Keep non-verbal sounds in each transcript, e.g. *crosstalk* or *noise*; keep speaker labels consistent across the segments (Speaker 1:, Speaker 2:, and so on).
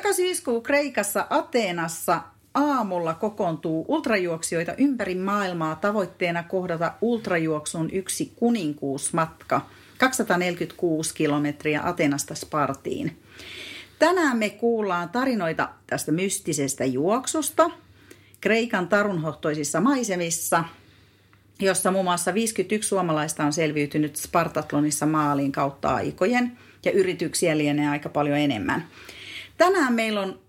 Speaker 1: Joka Kreikassa Ateenassa aamulla kokoontuu ultrajuoksijoita ympäri maailmaa tavoitteena kohdata ultrajuoksun yksi kuninkuusmatka – 246 kilometriä Atenasta Spartiin. Tänään me kuullaan tarinoita tästä mystisestä juoksusta Kreikan tarunhohtoisissa maisemissa, jossa muun muassa 51 suomalaista on selviytynyt Spartatlonissa maaliin kautta aikojen ja yrityksiä lienee aika paljon enemmän. Tänään meillä on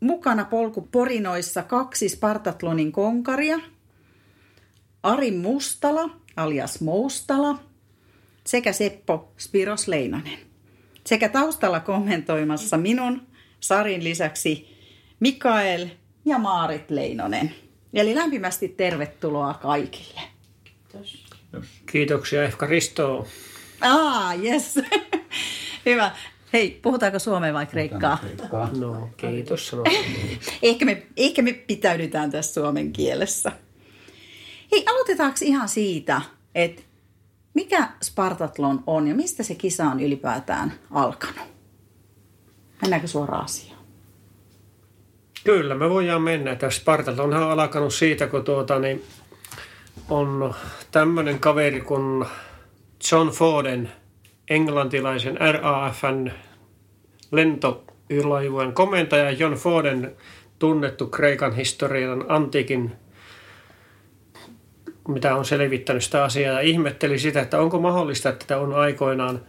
Speaker 1: mukana polkuporinoissa kaksi Spartatlonin konkaria, Ari Mustala alias Moustala sekä Seppo Spiros Leinonen. Sekä taustalla kommentoimassa minun Sarin lisäksi Mikael ja Maarit Leinonen. Eli lämpimästi tervetuloa kaikille.
Speaker 2: Kiitos. Kiitoksia Efka Risto.
Speaker 1: Ah, yes. *laughs* Hyvä. Hei, puhutaanko suomea vai kreikkaa?
Speaker 2: No, kiitos. *laughs*
Speaker 1: ehkä, me, ehkä me pitäydytään tässä suomen kielessä. Hei, aloitetaanko ihan siitä, että mikä Spartatlon on ja mistä se kisa on ylipäätään alkanut? Mennäänkö suoraan asiaan?
Speaker 2: Kyllä, me voidaan mennä. Tämä Spartatlon on alkanut siitä, kun tuota, niin on tämmöinen kaveri kuin John Forden, englantilaisen RAFn lentoylaivueen komentaja John Forden, tunnettu Kreikan historian antiikin mitä on selvittänyt sitä asiaa ja ihmetteli sitä, että onko mahdollista, että tämä on aikoinaan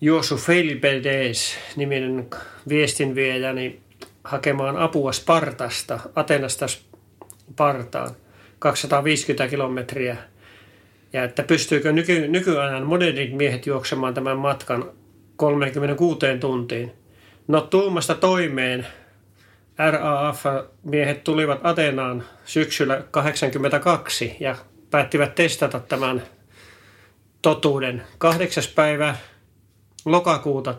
Speaker 2: Josu Feilipedes niminen viestinviejä niin hakemaan apua Spartasta, Atenasta Spartaan, 250 kilometriä. Ja että pystyykö nyky, nykyajan modernit miehet juoksemaan tämän matkan 36 tuntiin. No tuumasta toimeen RAF-miehet tulivat Atenaan syksyllä 82 ja päättivät testata tämän totuuden. Kahdeksas päivä lokakuuta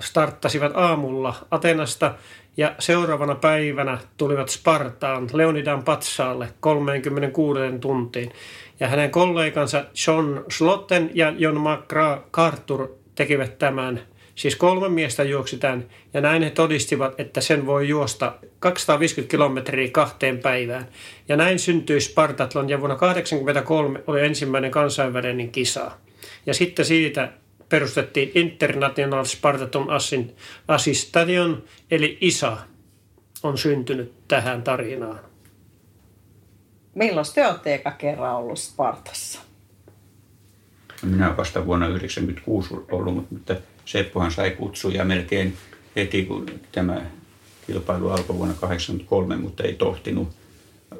Speaker 2: starttasivat aamulla Atenasta ja seuraavana päivänä tulivat Spartaan Leonidan patsaalle 36 tuntiin. Ja hänen kollegansa John Slotten ja John MacArthur tekivät tämän – Siis kolme miestä juoksi tämän ja näin he todistivat, että sen voi juosta 250 kilometriä kahteen päivään. Ja näin syntyi Spartatlon ja vuonna 1983 oli ensimmäinen kansainvälinen kisa. Ja sitten siitä perustettiin International Spartaton Assistation, eli ISA on syntynyt tähän tarinaan.
Speaker 1: Milloin te olette eka kerran ollut Spartassa?
Speaker 3: Minä olen vasta vuonna 1996 ollut, mutta Seppohan sai kutsuja melkein heti, kun tämä kilpailu alkoi vuonna 1983, mutta ei tohtinut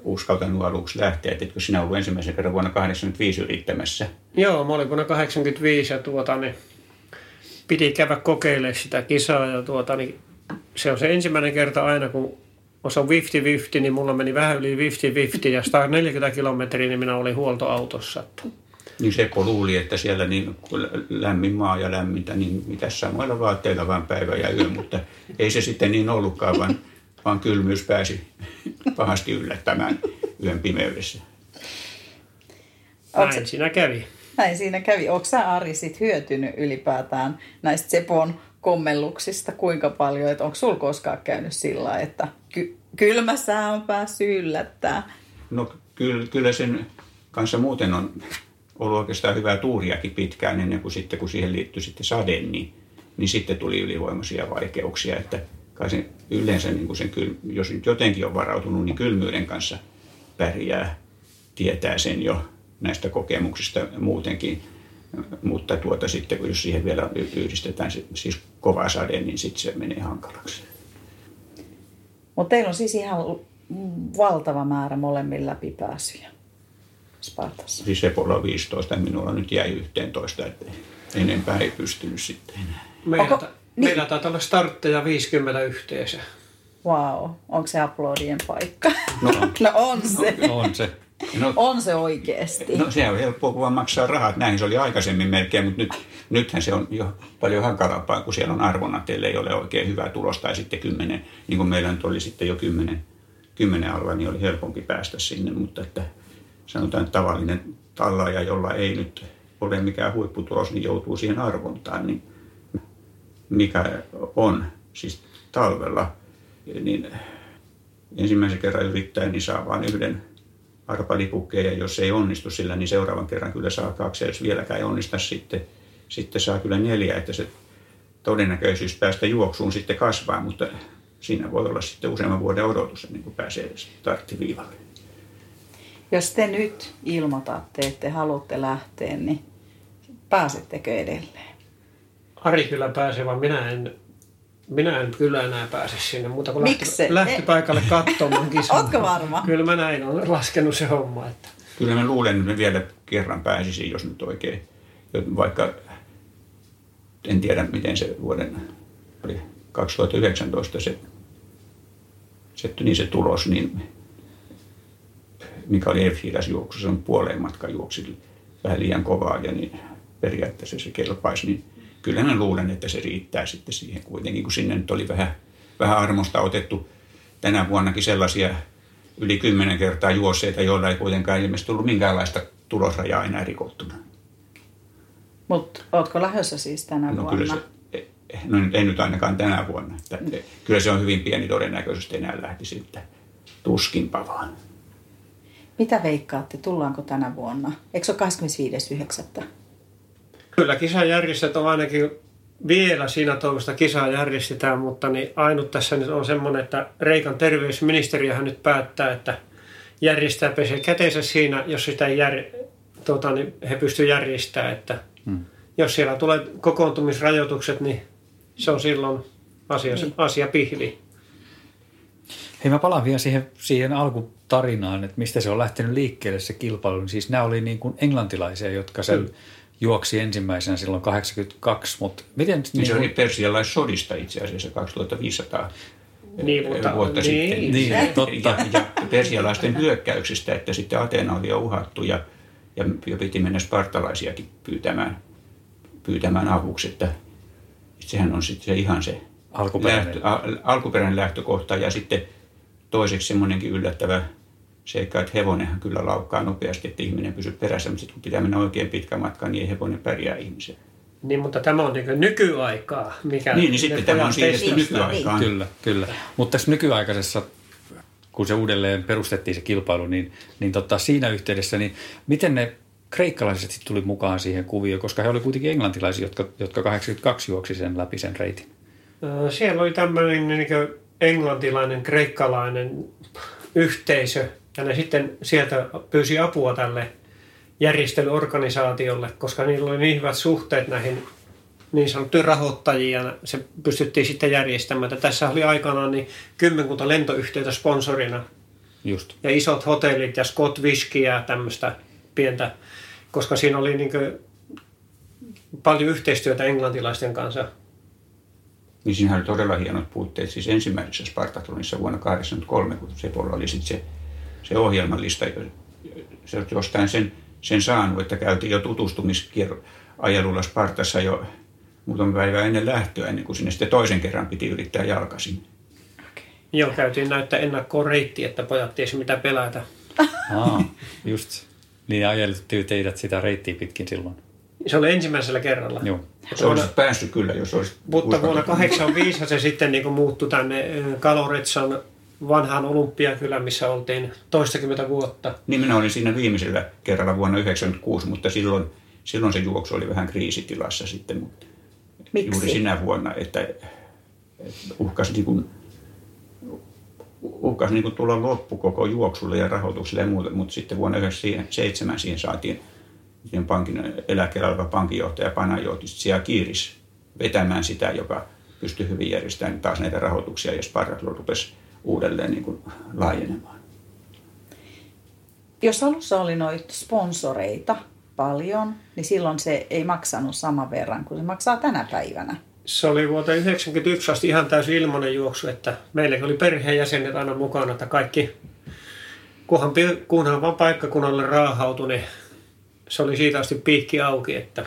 Speaker 3: uskaltanut aluksi lähteä. Et etkö sinä ollut ensimmäisen kerran vuonna 1985 yrittämässä?
Speaker 2: Joo, mä olin vuonna 1985 ja tuota, niin piti käydä kokeilemaan sitä kisaa ja tuota, niin se on se ensimmäinen kerta aina, kun se on 50-50, niin mulla meni vähän yli 50-50 ja 140 kilometriä, niin minä olin huoltoautossa.
Speaker 3: Niin Seppo luuli, että siellä niin lämmin maa ja lämmintä, niin mitä samoilla vaatteilla vain päivä ja yö, mutta ei se sitten niin ollutkaan, vaan, vaan kylmyys pääsi pahasti yllättämään yön pimeydessä.
Speaker 2: Näin Onks, siinä kävi.
Speaker 1: Näin siinä kävi. Onko sä Ari sit hyötynyt ylipäätään näistä Sepon kommelluksista kuinka paljon, että onko sulla koskaan käynyt sillä että ky- kylmä sää on päässyt yllättää?
Speaker 3: No kyllä, kyllä sen kanssa muuten on ollut oikeastaan hyvää tuuriakin pitkään ennen kuin sitten, kun siihen liittyi sitten sade, niin, niin sitten tuli ylivoimaisia vaikeuksia, että kai se yleensä niin kuin sen jos nyt jotenkin on varautunut, niin kylmyyden kanssa pärjää, tietää sen jo näistä kokemuksista muutenkin. Mutta tuota sitten, jos siihen vielä yhdistetään siis kova sade, niin sitten se menee hankalaksi.
Speaker 1: Mutta teillä on siis ihan valtava määrä molemmilla läpipääsyjä. Spartassa?
Speaker 3: Siis Sepolla 15 minulla nyt jäi 11. Että... enempää ei pystynyt sitten enää.
Speaker 2: Meillä,
Speaker 1: Onko-
Speaker 2: ta-
Speaker 1: niin.
Speaker 2: meillä taitaa olla startteja 50 yhteensä.
Speaker 1: Wow, onko se aplodien paikka?
Speaker 3: No, *laughs*
Speaker 1: no on se.
Speaker 4: On se.
Speaker 3: No,
Speaker 1: On se oikeasti.
Speaker 3: no se on helppoa, kun vaan maksaa rahat. Näin se oli aikaisemmin melkein, mutta nyt, nythän se on jo paljon hankalampaa, kun siellä on arvona, teille ei ole oikein hyvää tulosta. Tai sitten kymmenen, niin kuin meillä nyt oli sitten jo kymmenen, kymmenen alla, niin oli helpompi päästä sinne. Mutta että sanotaan, että tavallinen tallaaja, jolla ei nyt ole mikään huipputulos, niin joutuu siihen arvontaan. Niin mikä on siis talvella, niin ensimmäisen kerran yrittää, niin saa vain yhden arpalipukkeen ja jos ei onnistu sillä, niin seuraavan kerran kyllä saa kaksi. Ja jos vieläkään ei onnistu, sitten, sitten saa kyllä neljä, että se todennäköisyys päästä juoksuun sitten kasvaa, mutta siinä voi olla sitten useamman vuoden odotus ennen kuin pääsee starttiviivalle.
Speaker 1: Jos te nyt ilmoitatte, että haluatte lähteä, niin pääsettekö edelleen?
Speaker 2: Ari kyllä pääsee, vaan minä en, minä en kyllä enää pääse sinne muuta kuin lähti,
Speaker 1: Mikse?
Speaker 2: lähtöpaikalle katsomaan *laughs* kisaa.
Speaker 1: Ootko varma?
Speaker 2: Kyllä mä näin on laskenut se homma. Että.
Speaker 3: Kyllä mä luulen, että mä vielä kerran pääsisin, jos nyt oikein, vaikka en tiedä miten se vuoden, oli 2019 se, se, niin se tulos, niin mikä oli f juoksu, se on puoleen matkan juoksi vähän liian kovaa ja niin periaatteessa se kelpaisi, niin kyllä mä luulen, että se riittää sitten siihen kuitenkin, kun sinne nyt oli vähän, vähän armosta otettu tänä vuonnakin sellaisia yli kymmenen kertaa juosseita, joilla ei kuitenkaan ilmeisesti tullut minkäänlaista tulosrajaa enää rikottuna.
Speaker 1: Mutta ootko lähdössä siis tänä
Speaker 3: No
Speaker 1: vuonna?
Speaker 3: kyllä se, no nyt, ei nyt ainakaan tänä vuonna. Että,
Speaker 1: Mm.
Speaker 3: Kyllä se on hyvin pieni todennäköisesti enää lähtisi, että tuskinpa vaan.
Speaker 1: Mitä veikkaatte, tullaanko tänä vuonna? Eikö se ole 25.9.?
Speaker 2: Kyllä kisajärjestöt on ainakin vielä siinä toivosta kisaa järjestetään, mutta niin ainut tässä nyt on semmoinen, että Reikan terveysministeriöhän nyt päättää, että järjestää pesee käteensä siinä, jos sitä ei jär, tuota, niin he pystyvät järjestämään, että hmm. jos siellä tulee kokoontumisrajoitukset, niin se on silloin asia,
Speaker 1: Niin.
Speaker 2: asia pihli.
Speaker 4: Hei mä palaan vielä siihen, siihen alkutarinaan, että mistä se on lähtenyt liikkeelle se kilpailu. Siis nämä oli niin kuin englantilaisia, jotka sen
Speaker 2: Mm.
Speaker 4: Juoksi ensimmäisenä silloin 82, mutta miten...
Speaker 3: Niin se
Speaker 4: kuin-
Speaker 3: oli persialaissodista itse asiassa 2500
Speaker 2: Niin, mutta-
Speaker 3: vuotta
Speaker 2: niin.
Speaker 3: sitten.
Speaker 4: Niin, totta.
Speaker 3: Ja, ja persialaisten hyökkäyksistä, että sitten Ateena oli jo uhattu ja, ja jo piti mennä spartalaisiakin pyytämään, pyytämään avuksi, että, että sehän on sitten se ihan se
Speaker 4: Alkuperäinen.
Speaker 3: lähtö, a, alkuperäinen lähtökohta ja sitten toiseksi semmoinenkin yllättävä seikka, että hevonenhan kyllä laukkaa nopeasti, että ihminen pysyy perässä, mutta sitten kun pitää mennä oikein pitkä matka, niin ei hevonen pärjää ihmisen.
Speaker 2: Niin, mutta tämä on niin nykyaikaa. Mikä
Speaker 3: Niin, niin sitten tämä on siirretty nykyaikaan.
Speaker 4: Kyllä, kyllä. Mutta tässä nykyaikaisessa, kun se uudelleen perustettiin se kilpailu, niin, niin tota, siinä yhteydessä, niin miten ne kreikkalaiset sitten tuli mukaan siihen kuvioon, koska he olivat kuitenkin englantilaisia, jotka, jotka 82 juoksi sen läpi sen reitin.
Speaker 2: Siellä oli tämmöinen niin englantilainen, kreikkalainen yhteisö, ja ne sitten sieltä pyysi apua tälle järjestelyorganisaatiolle, koska niillä oli niin hyvät suhteet näihin niin sanottuihin rahoittajiin, ja se pystyttiin sitten järjestämään. Että tässä oli aikanaan niin kymmenkunta lentoyhtiöitä sponsorina,
Speaker 4: Just.
Speaker 2: ja isot hotellit ja Scott Whisky ja tämmöistä pientä, koska siinä oli niin paljon yhteistyötä englantilaisten kanssa.
Speaker 3: Niin siinä oli todella hienot puitteet. Siis ensimmäisessä Spartatronissa vuonna 1983, kun Sepolla oli sitten se, se ohjelmalista, se on jostain sen, sen saanut, että käytiin jo tutustumisajelulla Spartassa jo muutama päivä ennen lähtöä, ennen kuin sinne sitten toisen kerran piti yrittää jalkaisin.
Speaker 2: Joo, käytiin näyttää ennakkoon reitti, että pojat tiesi mitä pelätä.
Speaker 4: Aa, just. Niin ajeltiin teidät sitä reittiä pitkin silloin.
Speaker 2: Se oli ensimmäisellä kerralla.
Speaker 4: Joo.
Speaker 3: Se olisi päässyt kyllä, jos olisi
Speaker 2: Mutta vuonna
Speaker 3: uskaltanut.
Speaker 2: 85 se sitten niin muuttui tänne ö, Kaloretsan vanhaan olympiakylään, missä oltiin toistakymmentä vuotta.
Speaker 3: Niin minä olin siinä viimeisellä kerralla vuonna 1996, mutta silloin, silloin se juoksu oli vähän kriisitilassa sitten. Mutta
Speaker 1: Miksi?
Speaker 3: Juuri sinä vuonna, että, että uhkasi, niin kuin, uhkasi niin kuin tulla loppu koko juoksulle ja rahoitukselle ja muuta, mutta sitten vuonna 1997 siihen saatiin siihen pankin eläkkeellä oleva pankinjohtaja Panajotis siellä kiiris vetämään sitä, joka pystyi hyvin järjestämään taas näitä rahoituksia ja Spartathlon rupesi uudelleen niin kuin laajenemaan.
Speaker 1: Jos alussa oli noita sponsoreita, paljon, niin silloin se ei maksanut saman verran kuin se maksaa tänä päivänä.
Speaker 2: Se oli vuoteen 1991 asti ihan täysin ilmainen juoksu, että meilläkin oli perheenjäsenet aina mukana, että kaikki, kunhan, kunhan vaan paikkakunnalle raahautui, niin se oli siitä asti piikki auki, että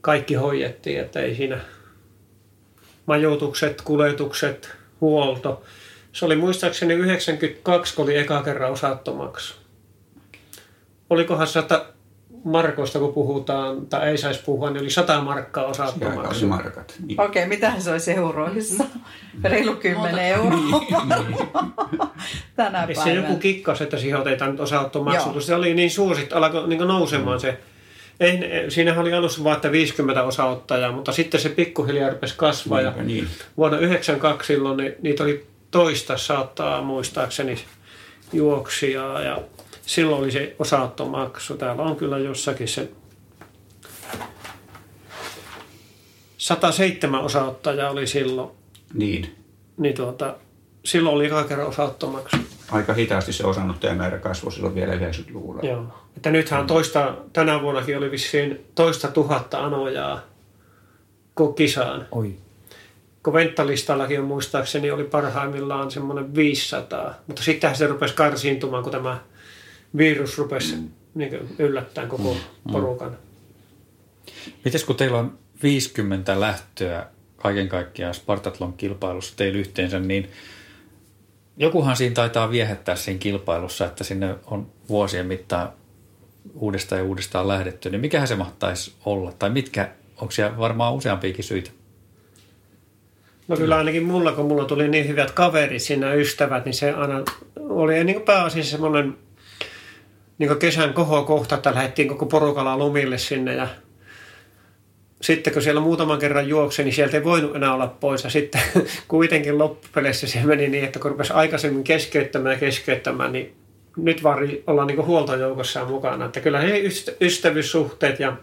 Speaker 2: kaikki hoidettiin, että ei siinä majoitukset, kuljetukset, huolto. Se oli muistaakseni 92, kun oli eka kerran osattomaksi. Olikohan sata markoista, kun puhutaan, tai ei saisi puhua, niin oli 100 markkaa osattomaksi.
Speaker 3: markat.
Speaker 1: Niin. Okei, okay, mitä se olisi euroissa? Reilu 10 euroa. Niin, Tänä päivänä.
Speaker 2: Se joku kikkas, että siihen otetaan nyt osattomaksu. Se oli niin suosit, alkoi niin nousemaan se ei, siinähän oli alussa vain, että 50 osaottajaa, mutta sitten se pikkuhiljaa rupesi kasvaa. Niinpä, ja niin. Vuonna 92 silloin niin, niitä oli toista saattaa muistaakseni juoksia ja silloin oli se osaottomaksu. Täällä on kyllä jossakin se 107 osaottajaa oli silloin.
Speaker 3: Niin.
Speaker 2: Niin tuota, silloin oli eka kerran osaottomaksu
Speaker 3: aika hitaasti se osannuttajamäärä kasvoi silloin vielä 90-luvulla.
Speaker 2: Joo. Että nythän toista, tänä vuonnakin oli vissiin toista tuhatta anojaa kisaan.
Speaker 4: Oi.
Speaker 2: Kun venttalistallakin on muistaakseni oli parhaimmillaan semmoinen 500, mutta sittenhän se rupesi karsiintumaan, kun tämä virus rupesi mm. niin yllättämään koko mm. porukan.
Speaker 4: Mites kun teillä on 50 lähtöä kaiken kaikkiaan Spartatlon kilpailussa teillä yhteensä, niin jokuhan siinä taitaa viehättää siinä kilpailussa, että sinne on vuosien mittaan uudestaan ja uudestaan lähdetty, niin mikähän se mahtaisi olla? Tai mitkä, onko siellä varmaan useampiakin syitä?
Speaker 2: No kyllä ainakin mulla, kun mulla tuli niin hyvät kaverit sinne, ystävät, niin se aina oli niin pääasiassa semmoinen niin kesän kohokohta, että lähdettiin koko porukalla lumille sinne ja sitten kun siellä muutaman kerran juoksi, niin sieltä ei voinut enää olla pois. Ja sitten *laughs* kuitenkin loppupeleissä se meni niin, että kun rupesi aikaisemmin keskeyttämään ja keskeyttämään, niin nyt vaan ollaan niin huoltojoukossa mukana. Että kyllä he ystävyyssuhteet ja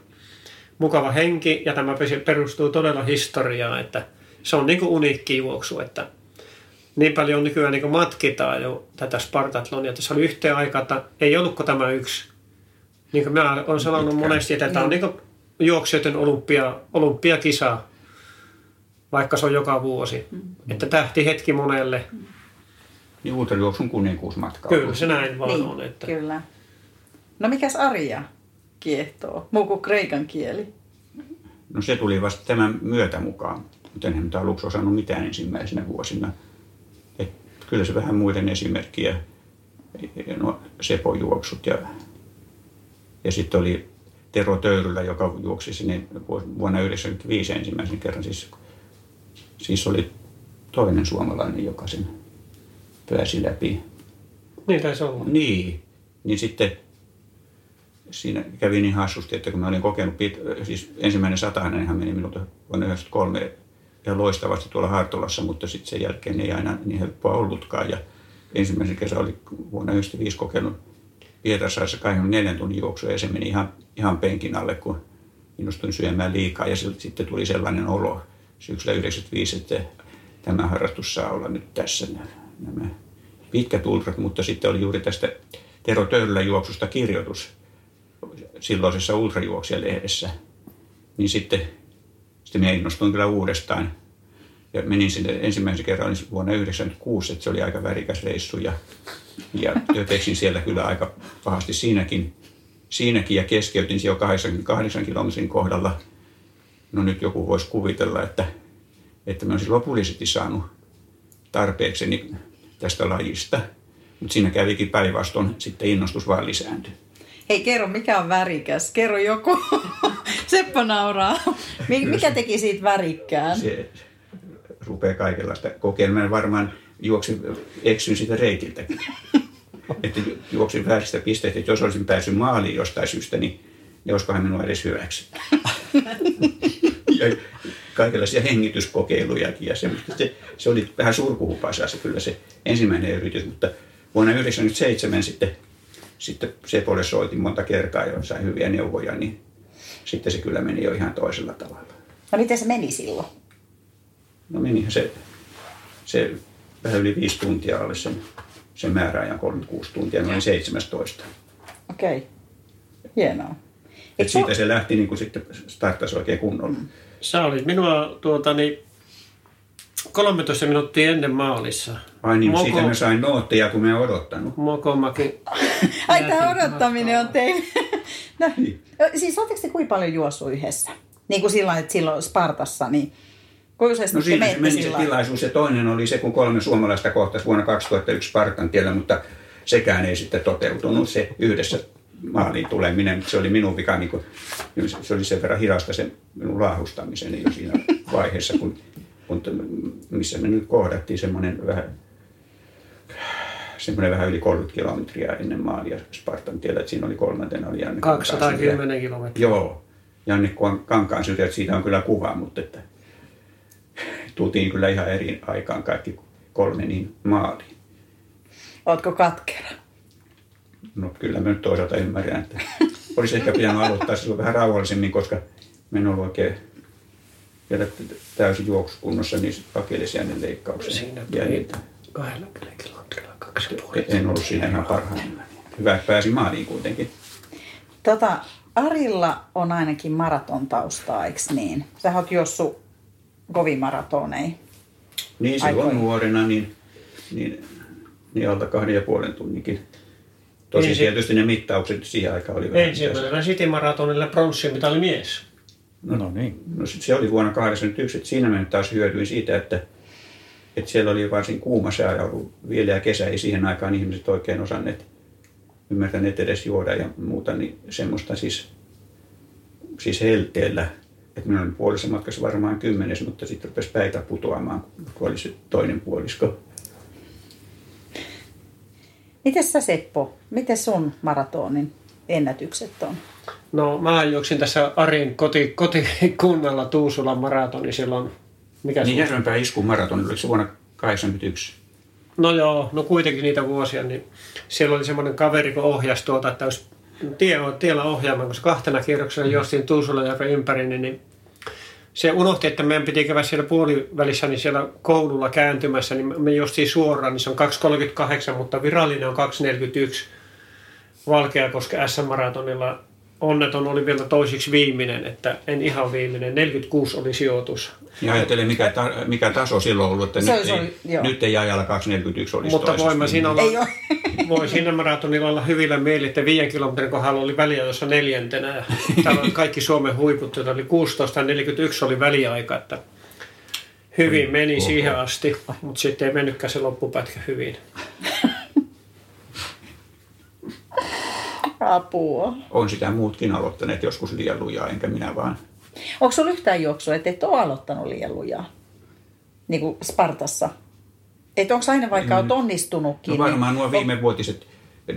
Speaker 2: mukava henki, ja tämä perustuu todella historiaan, että se on niin kuin uniikki juoksu, että niin paljon nykyään niin matkitaan jo tätä Spartatlonia, että se oli yhteen aikaa, että ei ollutko tämä yksi. Niin kuin minä olen sanonut monesti, että tämä on niin kuin juoksijoiden olympia, olympiakisa, vaikka se on joka vuosi. Mm. Että tähti hetki monelle. Mm.
Speaker 3: Niin ultrajuoksun kuninkuusmatka.
Speaker 2: Kyllä se näin vaan niin, on. Että...
Speaker 1: Kyllä. No mikäs Arja kiehtoo, muu kuin kreikan kieli?
Speaker 3: No se tuli vasta tämän myötä mukaan, mutta enhän nyt aluksi osannut mitään ensimmäisenä vuosina. Et kyllä se vähän muiden esimerkkiä, no sepojuoksut ja, ja sitten oli Tero Töyrylä, joka juoksi sinne vuonna 1995 ensimmäisen kerran. Siis, siis oli toinen suomalainen, joka sen pääsi läpi.
Speaker 2: Niin taisi olla.
Speaker 3: Niin. Niin sitten siinä kävi niin hassusti, että kun mä olin kokenut, pit, siis ensimmäinen satainenhan meni minulta vuonna 1993 ja loistavasti tuolla Hartolassa, mutta sitten sen jälkeen ei aina niin helppoa ollutkaan. Ja ensimmäisen kesä oli vuonna 1995 kokenut Pietarsaaressa 24 tunnin juoksua ja se meni ihan, ihan penkin alle, kun innostuin syömään liikaa. Ja sitten tuli sellainen olo syksyllä 95, että tämä harrastus saa olla nyt tässä nämä pitkät ultrat, mutta sitten oli juuri tästä Tero Töllän juoksusta kirjoitus silloisessa ultrajuoksijalehdessä. Niin sitten, sitten minä innostuin kyllä uudestaan. Ja menin sinne ensimmäisen kerran vuonna 1996, että se oli aika värikäs reissu ja ja siellä kyllä aika pahasti siinäkin, siinäkin ja keskeytin jo 88 kilometrin kohdalla. No nyt joku voisi kuvitella, että, että mä olisin lopullisesti saanut tarpeekseni tästä lajista. Mutta siinä kävikin päinvastoin, sitten innostus vaan lisääntyi.
Speaker 1: Hei, kerro, mikä on värikäs? Kerro joku. *laughs* Seppo nauraa. Mikä teki siitä värikkään?
Speaker 3: Se rupeaa kaikenlaista kokeilemaan. Varmaan juoksin, eksyin siitä reitiltäkin. *laughs* *laughs* että juoksin vääristä pisteitä, että jos olisin päässyt maaliin jostain syystä, niin, niin olisikohan minua edes hyväksi. *laughs* ja kaikenlaisia hengityskokeilujakin ja semmoista. Se, se oli vähän surkuhupaisaa se kyllä se ensimmäinen yritys, mutta vuonna 1997 sitten, sitten Sepolle soitin monta kertaa ja sain hyviä neuvoja, niin sitten se kyllä meni jo ihan toisella tavalla.
Speaker 1: No miten se meni silloin?
Speaker 3: No menihän se, se vähän yli viisi tuntia alle sen, sen määräajan 36 tuntia, noin 17.
Speaker 1: Okei. Okay. Hienoa.
Speaker 3: Et
Speaker 1: Eikö
Speaker 3: siitä se lähti niin kuin sitten starttasi oikein kunnolla.
Speaker 2: Sä olit minua tuota, niin 13 minuuttia ennen maalissa.
Speaker 3: Ai niin,
Speaker 2: Moko-
Speaker 3: siitä mä sain nootteja, kun mä en odottanut.
Speaker 2: Mokomakin. *laughs*
Speaker 1: Ai tämä odottaminen on teille. *laughs* No,
Speaker 3: Niin.
Speaker 1: siis oletteko te kuinka paljon juossut yhdessä? Niin kuin silloin, että silloin Spartassa, niin kuinka
Speaker 3: No siinä se meni se tilaisuus ja toinen oli se, kun kolme suomalaista kohtasi vuonna 2001 Spartan tiellä, mutta sekään ei sitten toteutunut se yhdessä maaliin tuleminen, mutta se oli minun vika, niin kuin, se oli sen verran hidasta se minun laahustamiseni jo siinä vaiheessa, kun, kun, missä me nyt kohdattiin semmoinen vähän, semmoinen vähän yli 30 kilometriä ennen maalia Spartan tiellä, että siinä oli kolmantena oli Janne Kankaansyliä.
Speaker 2: 210 kilometriä.
Speaker 3: Joo, Janne Kankaan syrjä, että siitä on kyllä kuva, mutta että tultiin kyllä ihan eri aikaan kaikki kolme niin maaliin.
Speaker 1: Ootko katkera?
Speaker 3: No kyllä mä nyt toisaalta ymmärrän, että olisi ehkä pitänyt aloittaa silloin vähän rauhallisemmin, koska mä en ollut oikein vielä täysin juoksukunnossa niin akillesjännen leikkauksen
Speaker 2: Siinä
Speaker 3: jäljiltä.
Speaker 2: 20 kilometrillä kaksi puoli.
Speaker 3: En ollut siinä ihan parhaimmillaan. Hyvä, että pääsi maaliin kuitenkin.
Speaker 1: Tota, Arilla on ainakin maraton taustaa, eikö niin? Sä oot juossut kovin maratonei.
Speaker 3: Niin silloin
Speaker 1: Aikoihin.
Speaker 3: nuorena, niin, niin, niin alta kahden ja puolen tunninkin. Tosi
Speaker 2: Niin se-
Speaker 3: tietysti ne mittaukset siihen aikaan oli vähän
Speaker 2: Ensimmäisenä City Marathonilla pronssimitali mies.
Speaker 4: No, no niin.
Speaker 3: No sit se oli vuonna 1981, että siinä mä taas hyötyin siitä, että, että siellä oli varsin kuuma sää ja ollut vielä ja kesä, ei siihen aikaan ihmiset oikein osanneet, ymmärtäneet edes juoda ja muuta, niin semmoista siis, siis helteellä, että minä olin puolessa matkassa varmaan kymmenes, mutta sitten rupesi päitä putoamaan, kun oli se toinen puolisko.
Speaker 1: Miten sä Seppo, miten sun maratonin ennätykset on?
Speaker 2: No mä juoksin tässä Arin koti, kotikunnalla Tuusulan maratoni silloin. Mikä
Speaker 3: Niin
Speaker 2: se
Speaker 3: Järvenpää iskun maraton, oliko se vuonna 1981?
Speaker 2: No joo, no kuitenkin niitä vuosia, niin siellä oli semmoinen kaveri, kun ohjasi tuota, että olisi tie, tiellä ohjaamaan, koska kahtena kierroksena juostiin Tuusulajärven ympäri, niin, niin se unohti, että meidän piti käydä siellä puolivälissä niin siellä koululla kääntymässä, niin me juostiin suoraan, niin se on 2.38, mutta virallinen on 2.41 Valkeakoske S-maratonilla. Onneton oli vielä toisiksi viimeinen, että en ihan viimeinen. 46 oli sijoitus.
Speaker 3: Ja ajattelen, mikä, ta, mikä taso silloin ollut, että
Speaker 1: Se
Speaker 3: nyt,
Speaker 1: olisi
Speaker 3: ei,
Speaker 1: joo.
Speaker 3: nyt ei ajalla 241 olisi
Speaker 2: Mutta mä siinä olla, voi siinä maratonilla olla hyvillä mieli, että viiden kilometrin kohdalla oli väliä, jossa neljäntenä. Ja täällä oli kaikki Suomen huiput, joita oli 16.41 oli väliaika, että hyvin meni
Speaker 3: Oho.
Speaker 2: siihen asti, mutta sitten ei mennytkään se loppupätkä hyvin.
Speaker 1: Apua.
Speaker 3: on sitä muutkin aloittaneet joskus liian lujaa, enkä minä vaan.
Speaker 1: Onko sulla yhtään juoksua, että et ole aloittanut liian lujaa? Niin kuin Spartassa. Että onko aina vaikka olet onnistunutkin?
Speaker 3: No varmaan nuo
Speaker 1: niin-
Speaker 3: viime vuotiset,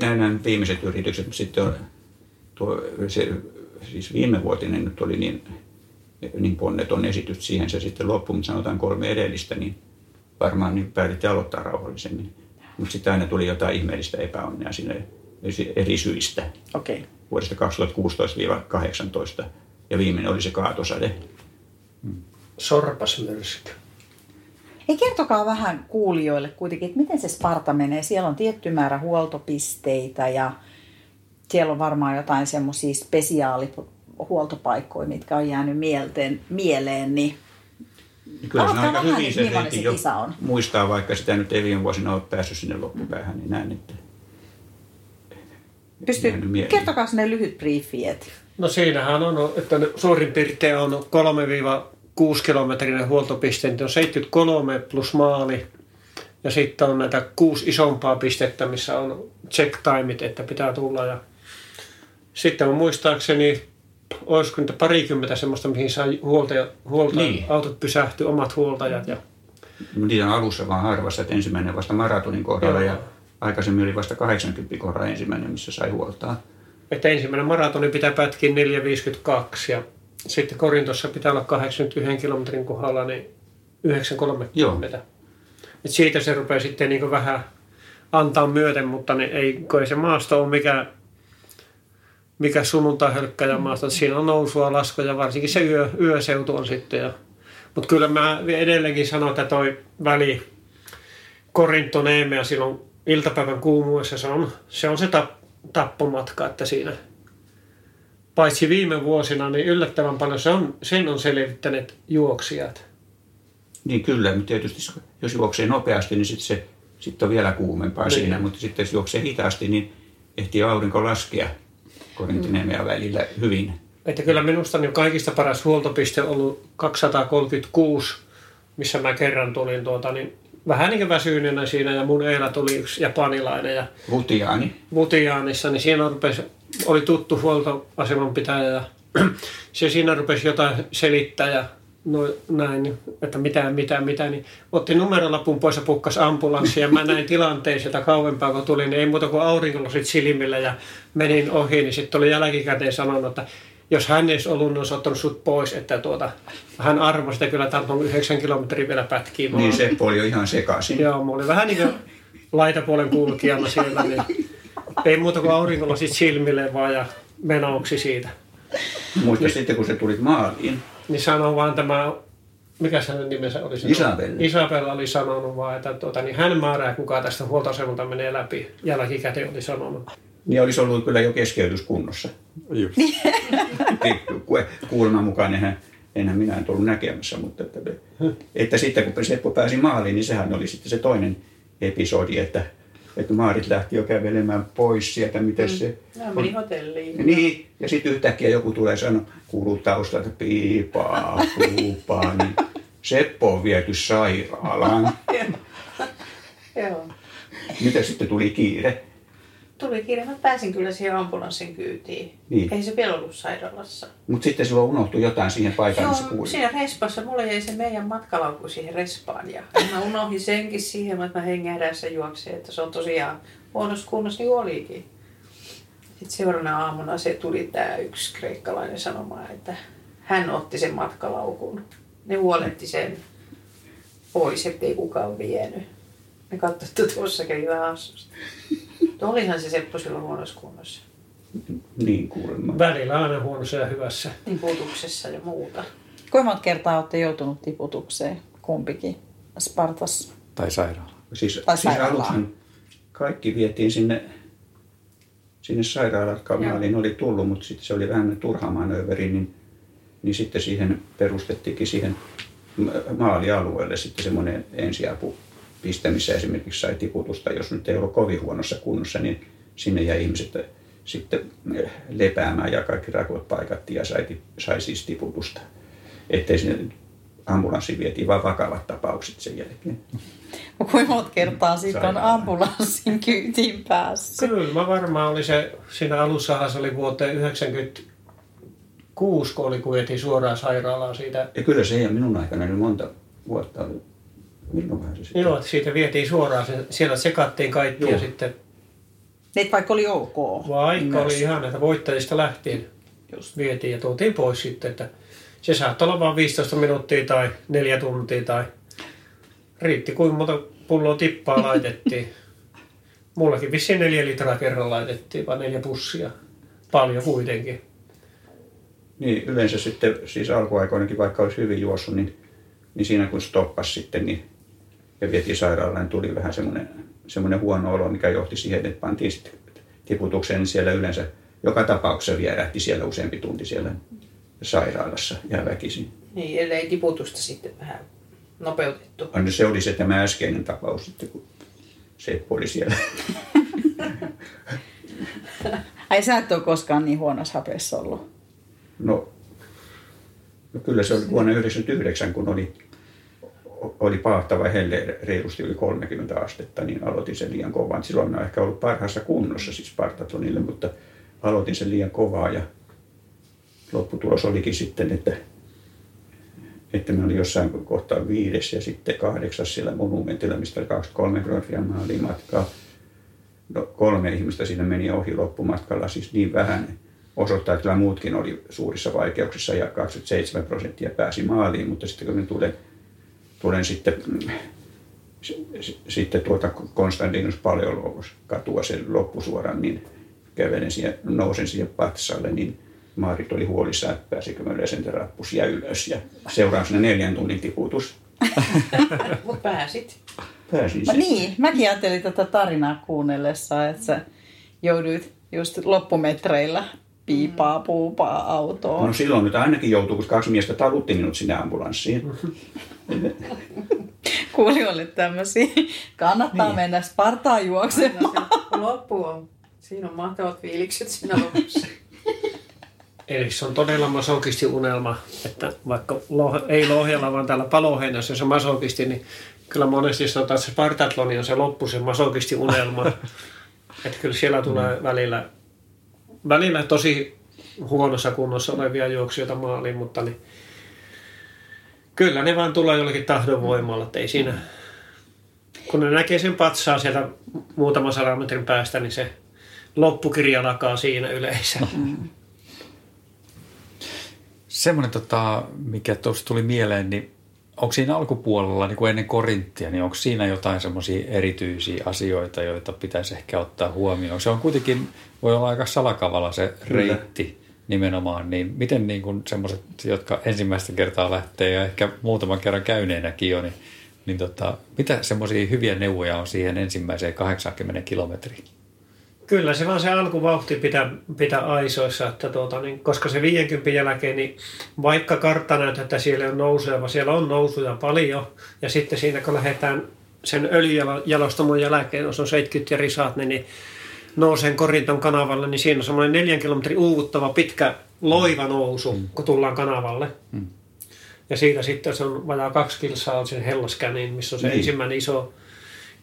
Speaker 3: nämä, viimeiset yritykset, mutta sitten on tuo, se, siis viime vuotinen nyt oli niin, niin ponneton esitys siihen se sitten loppui, mutta sanotaan kolme edellistä, niin varmaan niin päätitte aloittaa rauhallisemmin. Mutta sitten aina tuli jotain ihmeellistä epäonnea sinne eri syistä
Speaker 1: Okei. Okay.
Speaker 3: vuodesta 2016-2018 ja viimeinen oli se kaatosade.
Speaker 2: Sorpasmyrsky.
Speaker 1: Ei kertokaa vähän kuulijoille kuitenkin, että miten se Sparta menee. Siellä on tietty määrä huoltopisteitä ja siellä on varmaan jotain semmoisia spesiaalihuoltopaikkoja, mitkä on jäänyt mielteen, mieleen. Niin
Speaker 3: Niin Kyllä se
Speaker 1: Avataan
Speaker 3: aika
Speaker 1: vähän,
Speaker 3: hyvin se
Speaker 1: se
Speaker 3: jo
Speaker 1: kisa on.
Speaker 3: muistaa, vaikka sitä nyt ei viime vuosina ole päässyt sinne loppupäähän, niin näin, että
Speaker 1: pystyy, kertokaa sinne lyhyt briefi,
Speaker 2: No siinähän on, että ne suurin piirtein on 3-6 kilometrinen huoltopiste, niin on 73 plus maali. Ja sitten on näitä kuusi isompaa pistettä, missä on check timeit, että pitää tulla. Ja sitten on muistaakseni, olisiko niitä parikymmentä semmoista, mihin saa huoltaja, huolta,
Speaker 3: Niin.
Speaker 2: niin. autot pysähtyy, omat huoltajat. Ja,
Speaker 3: niitä on alussa vaan harvassa, että ensimmäinen vasta maratonin kohdalla
Speaker 2: Joo.
Speaker 3: ja aikaisemmin oli vasta 80 kohdalla ensimmäinen, missä sai huoltaa.
Speaker 2: että ensimmäinen maratoni pitää pätkiä 4.52 ja sitten Korintossa pitää olla 81 kilometrin kohdalla niin 9.30. Et siitä se rupeaa sitten niin vähän antaa myöten, mutta ne ei, kun ei se maasto ole mikä, mikä sunnuntai hölkkäjä maasto. Siinä on nousua, laskoja, varsinkin se yö, yöseutu on sitten. Ja, mutta kyllä mä edelleenkin sanon, että toi väli Korinto Neemea silloin iltapäivän kuumuessa, se on se, on se tap, tappomatka, että siinä paitsi viime vuosina, niin yllättävän paljon se on, sen on selvittäneet juoksijat.
Speaker 3: Niin kyllä, mutta tietysti jos juoksee nopeasti, niin sitten se sitten on vielä kuumempaa niin. siinä, mutta sitten jos juoksee hitaasti, niin ehtii aurinko laskea Korintiniemeä mm. välillä hyvin.
Speaker 2: Että kyllä minusta on jo kaikista paras huoltopiste ollut 236, missä mä kerran tulin tuota, niin vähän niin kuin väsyneenä siinä ja mun Eila tuli yksi japanilainen. Ja
Speaker 3: Vutiaani.
Speaker 2: Vutiaanissa, niin siinä rupesi, oli tuttu huoltoaseman pitäjä ja *clears throat* se siinä rupesi jotain selittää ja no, näin, että mitä, mitä, mitä, niin otti numerolapun pois ja pukkas ambulanssi ja mä *laughs* näin tilanteen sieltä kauempaa, kun tuli, niin ei muuta kuin aurinkolasit silmillä ja menin ohi, niin sitten oli jälkikäteen sanonut, että jos hän ei olisi ollut, niin olisi ottanut sut pois, että tuota, hän arvosi sitä kyllä tarttunut yhdeksän kilometriä vielä pätkiä.
Speaker 3: Niin se oli jo ihan sekaisin.
Speaker 2: Joo, mulla oli vähän niin kuin laitapuolen kulkijana siellä, niin ei muuta kuin aurinkolasit silmille vaan ja menoksi siitä.
Speaker 3: Muista niin, sitten, kun se tulit maaliin.
Speaker 2: Niin sanoi vaan tämä, mikä sen nimensä oli?
Speaker 3: Isabella.
Speaker 2: Isabella oli sanonut vaan, että tuota, niin hän määrää, kuka tästä huoltoasemalta menee läpi. Jälkikäteen oli sanonut.
Speaker 3: Niin olisi ollut kyllä jo keskeytyskunnossa.
Speaker 4: Just.
Speaker 3: Kuuleman mukaan eihän, enhän minä en ollut näkemässä, mutta että, että sitten kun Seppo pääsi maaliin, niin sehän oli sitten se toinen episodi, että, että Maarit lähti jo kävelemään pois sieltä, miten mm. se...
Speaker 5: No, meni hotelliin.
Speaker 3: Niin, ja sitten yhtäkkiä joku tulee sanoa, kuuluu taustalta piipaa, puupaa, niin Seppo on viety sairaalaan. *laughs*
Speaker 5: Joo.
Speaker 3: Mitä sitten tuli kiire?
Speaker 5: Tuli kiire. Mä pääsin kyllä siihen ambulanssin kyytiin.
Speaker 3: Niin.
Speaker 5: Ei se vielä ollut sairaalassa.
Speaker 3: Mutta sitten sulla unohtui jotain siihen paikalle, missä
Speaker 5: Joo,
Speaker 3: kuulit.
Speaker 5: siinä respassa. Mulla jäi se meidän matkalaukku siihen respaan. Ja mä unohdin senkin siihen, että mä hengähdässä juoksin. Että se on tosiaan huonossa kunnossa, niin olikin. Sitten seuraavana aamuna se tuli tämä yksi kreikkalainen sanomaan, että hän otti sen matkalaukun. Ne huoletti sen pois, ettei kukaan vienyt. Me katsottiin, että tuossa kävi vähän hassusti. Mutta Olihan se Seppo silloin huonossa kunnossa.
Speaker 3: Niin kuulemma.
Speaker 2: Välillä aina huonossa ja hyvässä.
Speaker 5: Tiputuksessa ja muuta.
Speaker 1: Kuinka monta kertaa olette joutunut tiputukseen kumpikin Spartas?
Speaker 4: Tai sairaala.
Speaker 3: Siis,
Speaker 1: Tai
Speaker 3: siis aluksi kaikki vietiin sinne, sinne sairaalaan, oli tullut, mutta sitten se oli vähän turha manööveri, niin, niin sitten siihen perustettiinkin siihen ma- maalialueelle sitten semmoinen ensiapupiste, missä esimerkiksi sai tiputusta, jos nyt ei ollut kovin huonossa kunnossa, niin sinne jäi ihmiset sitten eh, lepäämään ja kaikki rakot paikattiin ja sai, sai siis tiputusta. Ettei sinne ambulanssi vietiin vain vakavat tapaukset sen jälkeen.
Speaker 1: Kuinka monta kertaa siitä on ambulanssin kyytiin päässyt?
Speaker 2: Kyllä, mä varmaan oli se, siinä alussahan se oli vuoteen 96, kun oli kun vietiin suoraan sairaalaan siitä.
Speaker 3: Ja kyllä se ei ole minun aikana nyt monta vuotta oli. Milloin vähän se sitten?
Speaker 2: Joo, että siitä vietiin suoraan, se- siellä sekattiin kaikki ja
Speaker 3: Joo.
Speaker 2: sitten
Speaker 1: Niin, vaikka oli ok.
Speaker 2: vaikka
Speaker 1: Myös.
Speaker 2: oli ihan näitä voittajista lähtien
Speaker 1: Just.
Speaker 2: vietiin ja tuotiin pois sitten, että se saattoi olla vain 15 minuuttia tai neljä tuntia tai riitti kuinka monta pulloa tippaa *laughs* laitettiin. Mullakin vissiin neljä litraa kerran laitettiin, vai neljä pussia. Paljon kuitenkin.
Speaker 3: Niin, yleensä sitten, siis alkuaikoinakin vaikka olisi hyvin juossut, niin, niin siinä kun stoppasi sitten niin, ja vietiin sairaalaan, tuli vähän semmoinen, semmoinen huono olo, mikä johti siihen, että pantiin sitten tiputukseen, niin siellä yleensä joka tapauksessa vierähti siellä useampi tunti siellä sairaalassa ja väkisin.
Speaker 5: Niin, ellei tiputusta sitten vähän nopeutettu.
Speaker 3: No se oli se tämä äskeinen tapaus sitten, kun Seppo oli siellä. *laughs*
Speaker 1: Ai sä et ole koskaan niin huonossa hapessa ollut.
Speaker 3: No, no kyllä se oli vuonna 1999, kun oli, oli paahtava helle reilusti yli 30 astetta, niin aloitin sen liian kovaa. Silloin mä ehkä ollut parhaassa kunnossa siis Spartatlonille, mutta aloitin sen liian kovaa ja lopputulos olikin sitten, että, että mä olin jossain kohtaa viides ja sitten kahdeksas siellä monumentilla, mistä oli 23 kilometriä maaliin matkaa. No, kolme ihmistä siinä meni ohi loppumatkalla, siis niin vähän osoittaa, että muutkin oli suurissa vaikeuksissa ja 27 prosenttia pääsi maaliin, mutta sitten kun mä tulen, tulen sitten, sitten tuota Konstantinus Paleologos katua sen loppusuoran, niin kävelen siihen, nousen siihen patsalle, niin Maarit oli huolissaan, että pääsikö mä yleensä rappusia ylös ja seuraavana neljän tunnin tiputus. *laughs*
Speaker 5: Mutta pääsit.
Speaker 3: Pääsin
Speaker 1: No
Speaker 3: sen.
Speaker 1: niin, mäkin ajattelin tätä tarinaa kuunnellessa, että sä jouduit just loppumetreillä piipaa, puupaa autoon.
Speaker 3: No silloin nyt ainakin joutuu, kun kaksi miestä talutti minut sinne ambulanssiin. *laughs*
Speaker 1: Kuulijoille tämmöisiä. Kannattaa niin. mennä Spartaan juoksemaan.
Speaker 5: Loppu on. Siinä on mahtavat fiilikset siinä lopussa. *laughs*
Speaker 2: Eli se on todella masokisti unelma, että vaikka loh, ei Lohjalla, vaan täällä Paloheinässä se masokisti, niin kyllä monesti sanotaan, että se Spartatloni on se loppu, se masokisti unelma. *laughs* että kyllä siellä tulee välillä, välillä tosi huonossa kunnossa olevia juoksijoita maaliin, mutta niin, kyllä ne vaan tulee jollakin tahdonvoimalla, että ei siinä, kun ne näkee sen patsaa sieltä muutaman sadan metrin päästä, niin se loppukirja alkaa siinä yleensä.
Speaker 4: Semmoinen, tota, mikä tuossa tuli mieleen, niin onko siinä alkupuolella, niin kuin ennen Korinttia, niin onko siinä jotain semmoisia erityisiä asioita, joita pitäisi ehkä ottaa huomioon? Se on kuitenkin, voi olla aika salakavalla se reitti Kyllä. nimenomaan, niin miten niin kuin semmoiset, jotka ensimmäistä kertaa lähtee ja ehkä muutaman kerran käyneenäkin jo, niin, niin tota, mitä semmoisia hyviä neuvoja on siihen ensimmäiseen 80 kilometriin?
Speaker 2: Kyllä se vaan se alkuvauhti pitää, pitää aisoissa, että tuota, niin, koska se 50 jälkeen, niin vaikka kartta näyttää, että siellä on nousuja, vaan siellä on nousuja paljon. Ja sitten siinä kun lähdetään sen öljyjalostamon jälkeen, jos on 70 ja risaat, niin, niin nouseen Korinton kanavalle, niin siinä on semmoinen neljän kilometrin uuvuttava pitkä loiva nousu, mm. kun tullaan kanavalle. Mm. Ja siitä sitten se on vajaa kaksi kilsaa sen hellaskäniin, missä on se niin. ensimmäinen iso,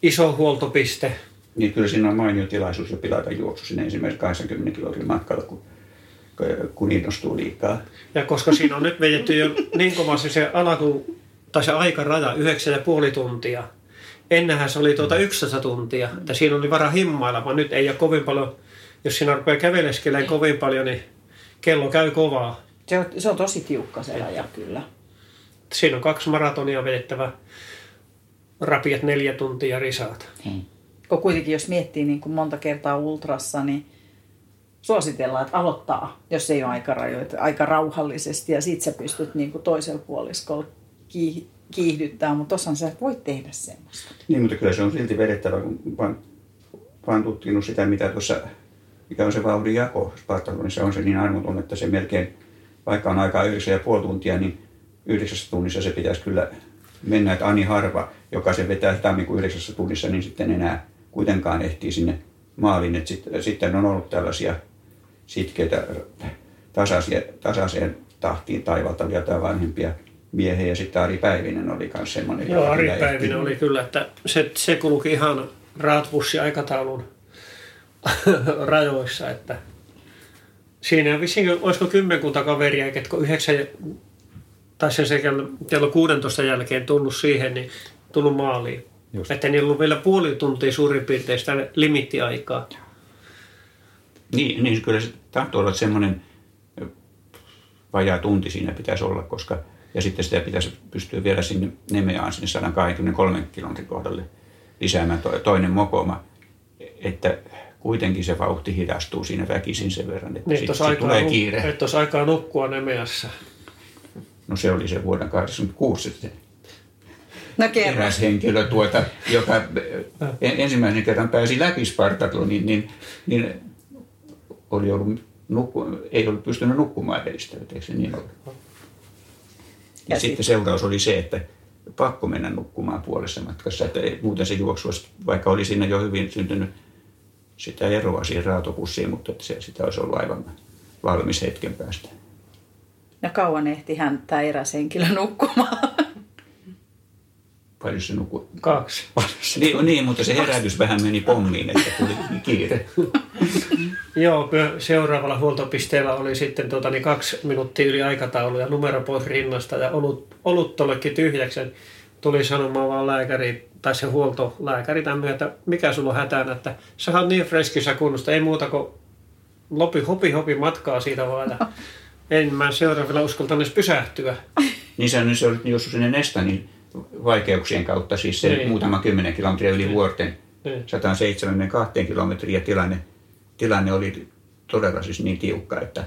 Speaker 2: iso huoltopiste –
Speaker 3: niin kyllä siinä on mainio tilaisuus jo pilata juoksu sinne ensimmäisen 80 kilometrin matkalla, kun, kun innostuu liikaa.
Speaker 2: Ja koska siinä on nyt vedetty jo niin kovasti se alaku, tai se aikaraja, 9,5 tuntia. Ennenhän se oli tuota 11 tuntia, että siinä oli vara himmailla, vaan nyt ei ole kovin paljon, jos siinä rupeaa käveleskelemään kovin paljon, niin kello käy kovaa.
Speaker 1: Se on, se on tosi tiukka se raja kyllä.
Speaker 2: Siinä on kaksi maratonia vedettävä, rapiat neljä tuntia risaat. Hmm
Speaker 1: kun kuitenkin jos miettii niin kuin monta kertaa ultrassa, niin suositellaan, että aloittaa, jos ei ole aikarajoita, aika rauhallisesti ja sit sä pystyt niin kuin toisella puoliskolla kiihdyttää, mutta tosiaan sä voi tehdä semmoista.
Speaker 3: Niin, mutta kyllä se on silti vedettävä, kun vaan, vaan tutkinut sitä, mitä tuossa, mikä on se vauhdin jako on se niin armoton, että se melkein, vaikka on aikaa 9,5 tuntia, niin yhdeksässä tunnissa se pitäisi kyllä mennä, että Ani Harva, joka se vetää hitaammin kuin yhdeksässä tunnissa, niin sitten enää kuitenkaan ehtii sinne maaliin. Et sit, sitten on ollut tällaisia sitkeitä tasaisia, tasaiseen tahtiin taivaltavia tai vanhempia miehiä. Ja sitten Ari Päivinen oli myös semmoinen.
Speaker 2: Joo, Ari Päivinen oli kyllä, että se, se kulki ihan raatbussi-aikataulun *laughs* rajoissa, että siinä vissiin, olisiko kymmenkunta kaveria, ketkä yhdeksän tai sen sekä kello 16 jälkeen tullut siihen, niin tullut maaliin. Just. Että niillä on vielä puoli tuntia suurin piirtein sitä limittiaikaa.
Speaker 3: Niin, niin kyllä se tahtoo olla semmoinen vajaa tunti siinä pitäisi olla, koska ja sitten sitä pitäisi pystyä vielä sinne Nemeaan sinne 123 kilometrin kohdalle lisäämään toinen mokoma, että kuitenkin se vauhti hidastuu siinä väkisin sen verran, että niin, sitten tulee kiire.
Speaker 2: Että olisi aikaa nukkua Nemeassa.
Speaker 3: No se oli se vuoden 1986 sitten
Speaker 1: No
Speaker 3: eräs henkilö, tuota, joka ensimmäisen kerran pääsi läpi Spartatloniin, niin, niin oli ollut nukku, ei ollut pystynyt nukkumaan edellistä, eikö se niin ollut? Ja, ja sitten seuraus oli se, että pakko mennä nukkumaan puolessa matkassa, että ei, muuten se juoksu vaikka oli siinä jo hyvin syntynyt sitä eroa siihen raatopussiin, mutta että se, sitä olisi ollut aivan valmis hetken päästä.
Speaker 1: Ja kauan ehti hän tämä eräs henkilö nukkumaan?
Speaker 3: Paljon se nukkui?
Speaker 2: Kaksi. *laughs*
Speaker 3: Niin, niin, mutta se herätys vähän meni pommiin, että tuli kiire. *laughs*
Speaker 2: Joo, seuraavalla huoltopisteellä oli sitten tuota, niin kaksi minuuttia yli aikataulu ja numero pois rinnasta ja olut, olut tollekin tyhjäksi. Tuli sanomaan vaan lääkäri tai se huoltolääkäri tämän myötä, mikä sulla on hätänä, että sä oot niin freskissä kunnosta, ei muuta kuin lopi, hopi, hopi matkaa siitä vaan. *laughs* En mä seuraavalla uskalta edes pysähtyä.
Speaker 3: Niin sä nyt se olit juossut sinne niin vaikeuksien kautta, siis se niin. muutama kymmenen kilometriä yli niin. vuorten, niin. 172 kilometriä tilanne, tilanne oli todella siis niin tiukka, että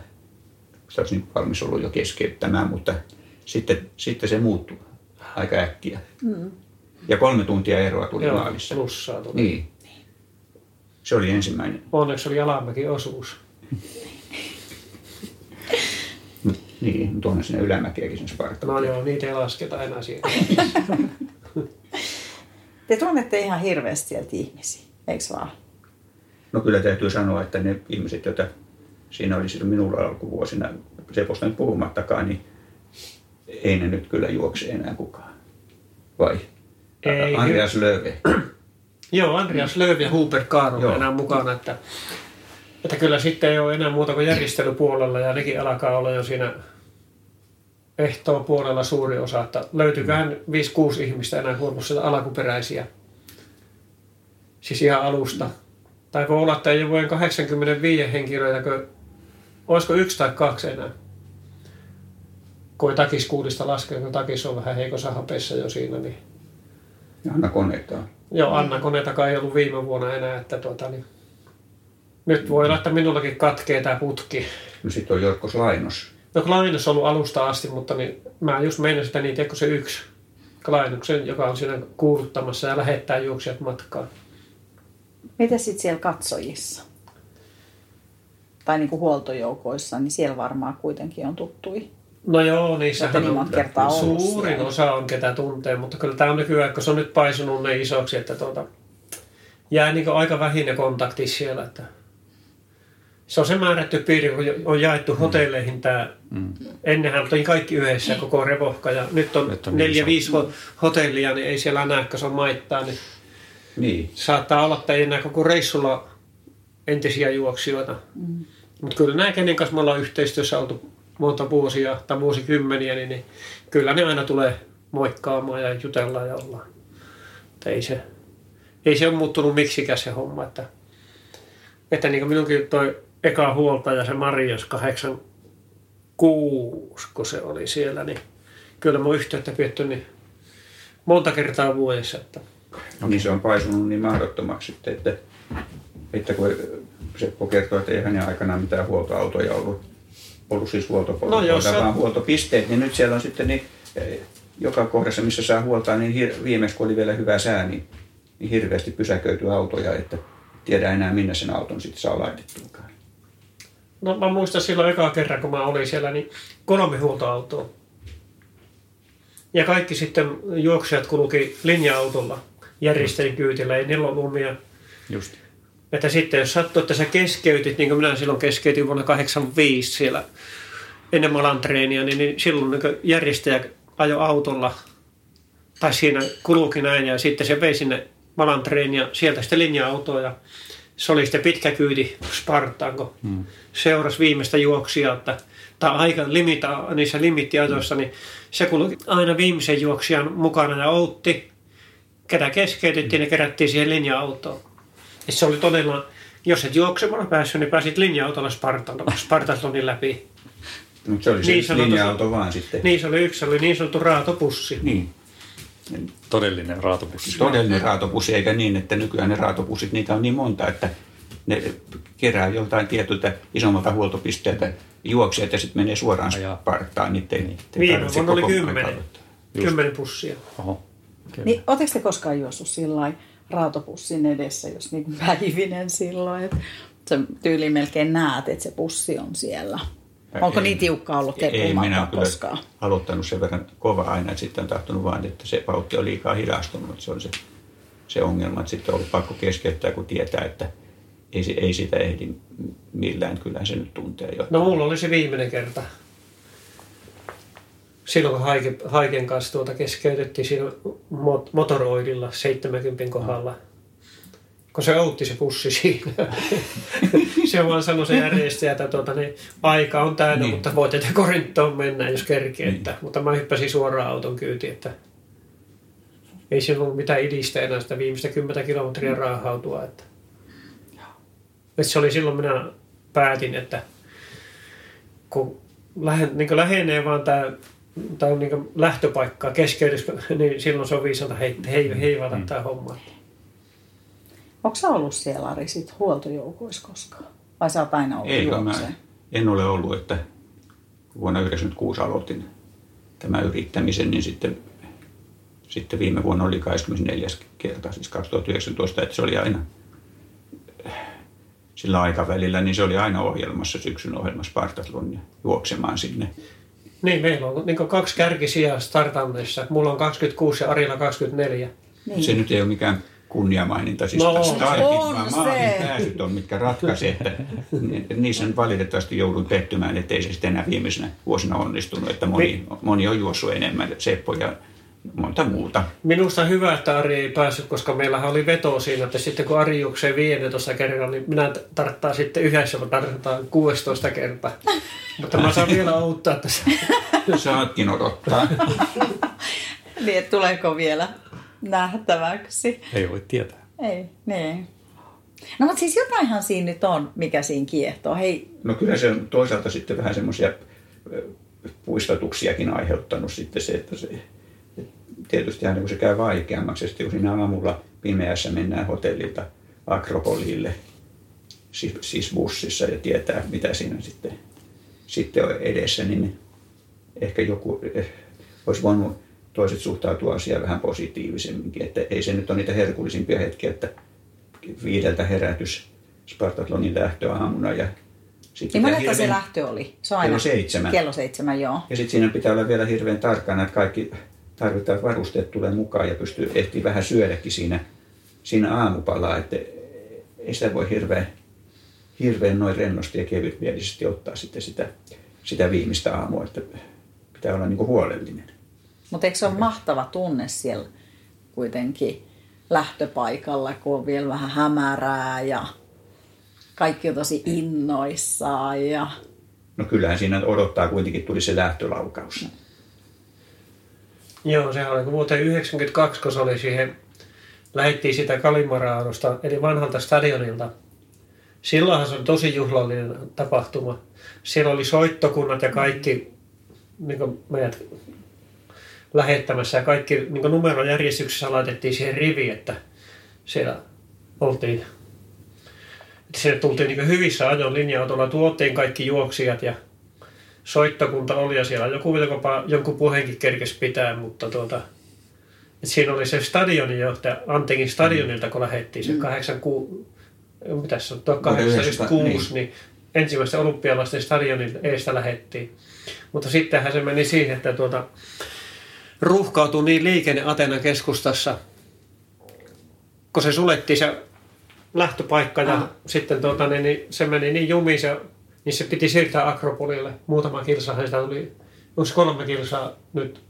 Speaker 3: se olisi niin valmis ollut jo keskeyttämään, mutta sitten, sitten se muuttui aika äkkiä. Mm. Ja kolme tuntia eroa tuli Joo, maalissa.
Speaker 2: Plussaa tuli.
Speaker 3: Niin. Se oli ensimmäinen.
Speaker 2: Onneksi oli Jalamäki osuus. *laughs*
Speaker 3: Niin, mutta onhan sinne ylämäkiäkin sen Sparta.
Speaker 2: No joo, niitä ei lasketa enää siihen. *laughs*
Speaker 1: Te tunnette ihan hirveästi sieltä ihmisiä, eikö vaan?
Speaker 3: No kyllä täytyy sanoa, että ne ihmiset, joita siinä oli silloin minulla alkuvuosina, Seposta nyt puhumattakaan, niin ei ne nyt kyllä juokse enää kukaan. Vai?
Speaker 2: Ei,
Speaker 3: Andreas Löve. *clears throat*
Speaker 2: Joo, Andreas Lööv ja Hubert Kaaro enää mukana, että, että kyllä sitten ei ole enää muuta kuin järjestelypuolella ja nekin alkaa olla jo siinä ehtoon puolella suuri osa, että löytyyköhän 5-6 ihmistä enää sieltä alkuperäisiä, siis ihan alusta. Tai voi olla, että ei ole vuoden 85 henkilöitä, kun, olisiko yksi tai kaksi enää. Kun ei takiskuudista laskea, kun takis on vähän heikossa hapeessa jo siinä, niin
Speaker 3: Ja Anna konetaan.
Speaker 2: Joo, Anna Konetakaan ei ollut viime vuonna enää, että tuota, niin, nyt voi olla, että minullakin katkee tämä putki.
Speaker 3: No sitten on Jorkkos Lainos.
Speaker 2: No Klainos on ollut alusta asti, mutta niin, mä just meinasin sitä niin, tiedätkö se yksi Klainoksen, joka on siinä kuuluttamassa ja lähettää juoksijat matkaan.
Speaker 1: Mitä sitten siellä katsojissa? Tai niin kuin huoltojoukoissa, niin siellä varmaan kuitenkin on tuttui.
Speaker 2: No joo, niissähän
Speaker 1: Olette niin
Speaker 2: on
Speaker 1: monta kertaa
Speaker 2: suurin
Speaker 1: siellä.
Speaker 2: osa on ketä tuntee, mutta kyllä tämä on nykyään, kun se on nyt paisunut ne isoksi, että tuota, jää niin aika vähinen kontakti siellä. Että se on se määrätty piiri, kun on jaettu hotelleihin tämä.
Speaker 4: Mm.
Speaker 2: Ennenhän oltiin kaikki yhdessä, koko revohka, ja nyt on,
Speaker 4: Nyt on
Speaker 2: neljä, viisi ho- hotellia, niin ei siellä näe, kun se on maittaa. Niin
Speaker 3: Niin.
Speaker 2: saattaa olla, että ei enää koko reissulla entisiä juoksijoita. Mm. Mutta kyllä nämä, kenen kanssa me ollaan yhteistyössä oltu monta vuosia tai vuosikymmeniä, niin, niin kyllä ne aina tulee moikkaamaan ja jutellaan ja ollaan. Että ei se, ei se ole muuttunut miksikään se homma. Että, että niin kuin minunkin toi eka huoltaja, se Marias 86, kun se oli siellä, niin kyllä mä oon yhteyttä pietty niin monta kertaa vuodessa. Että
Speaker 3: No niin se on paisunut niin mahdottomaksi sitten, että, että kun Seppo kertoo, että ei hänen aikanaan mitään huoltoautoja ollut, ollut siis huoltopolkuja,
Speaker 2: No jos se-
Speaker 3: vaan huoltopisteet, niin nyt siellä on sitten niin, eh, joka kohdassa, missä saa huoltaa, niin hir- viimeksi kun oli vielä hyvä sää, niin, niin hirveästi pysäköityy autoja, että tiedä enää minne sen auton sitten saa laitettuakaan.
Speaker 2: No mä muistan silloin ekaa kerran, kun mä olin siellä, niin kolme huoltoautoa. Ja kaikki sitten juoksijat kulki linja-autolla järjestelyn kyytillä, ei niillä ollut omia.
Speaker 4: Just.
Speaker 2: Että sitten jos sattuu, että sä keskeytit, niin kuin minä silloin keskeytin vuonna 85 siellä ennen Malan treeniä, niin, niin silloin niin järjestäjä ajo autolla tai siinä kulki näin ja sitten se vei sinne Malan treeniä, sieltä sitten linja-autoa ja se oli sitten pitkä kyyti Spartaan, kun
Speaker 4: Mm.
Speaker 2: seurasi viimeistä juoksijaa, että, tai aika limita, niissä limittiajoissa, niin se kulki aina viimeisen juoksijan mukana ja outti, ketä keskeytettiin, ne kerättiin siihen linja-autoon. Ja se oli todella, jos et juoksemalla päässyt, niin pääsit linja-autolla Spartan- Spartatlonin läpi.
Speaker 3: Mutta se oli se
Speaker 2: Niin
Speaker 3: linja-auto vaan sitten.
Speaker 2: Niin se oli yksi, se oli niin sanottu raatopussi.
Speaker 3: niin.
Speaker 4: Todellinen raatopussi.
Speaker 3: Todellinen raatopussi, eikä niin, että nykyään ne raatopussit, niitä on niin monta, että ne kerää joltain tietyltä isommalta huoltopisteeltä juoksijat ja sitten menee suoraan
Speaker 4: Ajaa.
Speaker 3: Spartaan. Niitä ei, niitä ei
Speaker 2: Viime vuonna oli kymmenen. Kymmenen pussia.
Speaker 4: Oho. Kyllä.
Speaker 1: Niin, Oletteko te koskaan juossut sillä raatopussin edessä, jos *laughs* niin päivinen silloin, että sä tyyliin melkein näet, että se pussi on siellä? Onko
Speaker 3: Ei.
Speaker 1: niin tiukka ollut
Speaker 3: Ei minä
Speaker 1: koskaan?
Speaker 3: aloittanut sen verran kova aina, että sitten on tahtonut vaan, että se vauhti on liikaa hidastunut. Se on se, se ongelma, että sitten on ollut pakko keskeyttää, kun tietää, että ei, ei sitä ehdi millään. Kyllähän se nyt tuntee jo.
Speaker 2: No mulla oli se viimeinen kerta. Silloin kun Haike, Haiken kanssa tuota keskeytettiin siinä mot- motoroidilla 70 kohdalla. Kun se outti se pussi siinä. *laughs* se vaan sanoi se järjestäjä, että tuota, niin, aika on täynnä,
Speaker 3: Niin.
Speaker 2: mutta voitte te Korintoon mennä, jos kerkee.
Speaker 3: Niin.
Speaker 2: Että, mutta mä hyppäsin suoraan auton kyytiin, että ei siinä ollut mitään idistä enää sitä viimeistä 10 kilometriä raahautua. Että. Et se oli silloin minä päätin, että kun lähen, niin lähenee vaan tämä tai niin lähtöpaikkaa keskeytys, niin silloin se on viisaalta hei, hei, heivata mm. tämä homma.
Speaker 1: Onko sä ollut siellä Ari sit huoltojoukoissa koskaan? Vai sä oot aina ollut
Speaker 3: Ei, mä en ole ollut, että vuonna 1996 aloitin tämän yrittämisen, niin sitten, sitten viime vuonna oli 24. kerta, siis 2019, että se oli aina sillä aikavälillä, niin se oli aina ohjelmassa, syksyn ohjelmassa Spartathlon juoksemaan sinne.
Speaker 2: Niin, meillä on niin kaksi kärkisiä startanneissa. Mulla on 26 ja Arilla 24.
Speaker 1: Niin.
Speaker 3: Se nyt ei ole mikään kunniamaininta, siis
Speaker 2: No,
Speaker 3: startit,
Speaker 1: on
Speaker 3: vaan
Speaker 1: se.
Speaker 3: maalin pääsyt on, mitkä ratkaisee, että ni- niissä nyt valitettavasti joudun pettymään, että ei se sitten enää viimeisenä vuosina onnistunut, että moni, moni on juossut enemmän, Seppo ja monta muuta.
Speaker 2: Minusta hyvä, että Ari ei päässyt, koska meillähän oli veto siinä, että sitten kun Ari juoksee 15 kerralla, niin minä tarttaan sitten yhdessä, mä tarttaan 16 kertaa. Mutta mä saan vielä auttaa tässä.
Speaker 3: Saatkin odottaa.
Speaker 1: Niin, tuleeko vielä nähtäväksi?
Speaker 4: Ei voi tietää.
Speaker 1: Ei, niin. No mutta siis jotainhan siinä nyt on, mikä siinä kiehtoo. Hei,
Speaker 3: No kyllä se on toisaalta sitten vähän semmoisia puistotuksiakin aiheuttanut sitten se, että se tietysti aina kun se käy vaikeammaksi, sitten kun siinä aamulla pimeässä mennään hotellilta Akropolille, siis, siis bussissa ja tietää mitä siinä sitten, sitten on edessä, niin ehkä joku eh, olisi voinut toiset suhtautua asiaan vähän positiivisemminkin, että ei se nyt ole niitä herkullisimpia hetkiä, että viideltä herätys Spartatlonin lähtö aamuna ja sitten
Speaker 1: niin monelta se lähtö oli? Se aina
Speaker 3: Kello seitsemän.
Speaker 1: Kello seitsemän, joo.
Speaker 3: ja sitten siinä pitää olla vielä hirveän tarkkana, että kaikki tarvittavat varusteet tulee mukaan ja pystyy ehtii vähän syödäkin siinä, siinä aamupalaa, että ei sitä voi hirveän, hirveän noin rennosti ja kevytmielisesti ottaa sitten sitä, sitä viimeistä aamua, että pitää olla niinku huolellinen.
Speaker 1: Mutta eikö se ole mahtava tunne siellä kuitenkin lähtöpaikalla, kun on vielä vähän hämärää ja kaikki on tosi innoissaan ja
Speaker 3: No kyllähän siinä odottaa kuitenkin tuli se lähtölaukaus.
Speaker 2: Joo, sehän oli vuoteen 92, kun se oli siihen, lähettiin sitä Kalimaraadosta, eli vanhalta stadionilta. Silloinhan se oli tosi juhlallinen tapahtuma. Siellä oli soittokunnat ja kaikki niin kuin meidät lähettämässä. Ja kaikki niin numerojärjestyksessä laitettiin siihen riviin, että siellä oltiin että sinne tultiin niin hyvissä ajoin linja-autolla, tuotiin kaikki juoksijat ja soittokunta oli ja siellä joku jopa jonkun puheenkin kerkesi pitää, mutta tuota, et siinä oli se stadionin johtaja, Antekin stadionilta, kun lähdettiin se 86, mitä se on, 1896, niin ensimmäistä olympialaisten stadionin eestä lähettiin. Mutta sittenhän se meni siihen, että tuota, ruuhkautui niin liikenne Atenan keskustassa, kun se sulettiin se lähtöpaikka ja
Speaker 1: Ah.
Speaker 2: sitten tuota, niin, niin, se meni niin jumiin se, niin se piti siirtää Akropolille. Muutama kilsahan sitä tuli, onko kolme kilsaa nyt,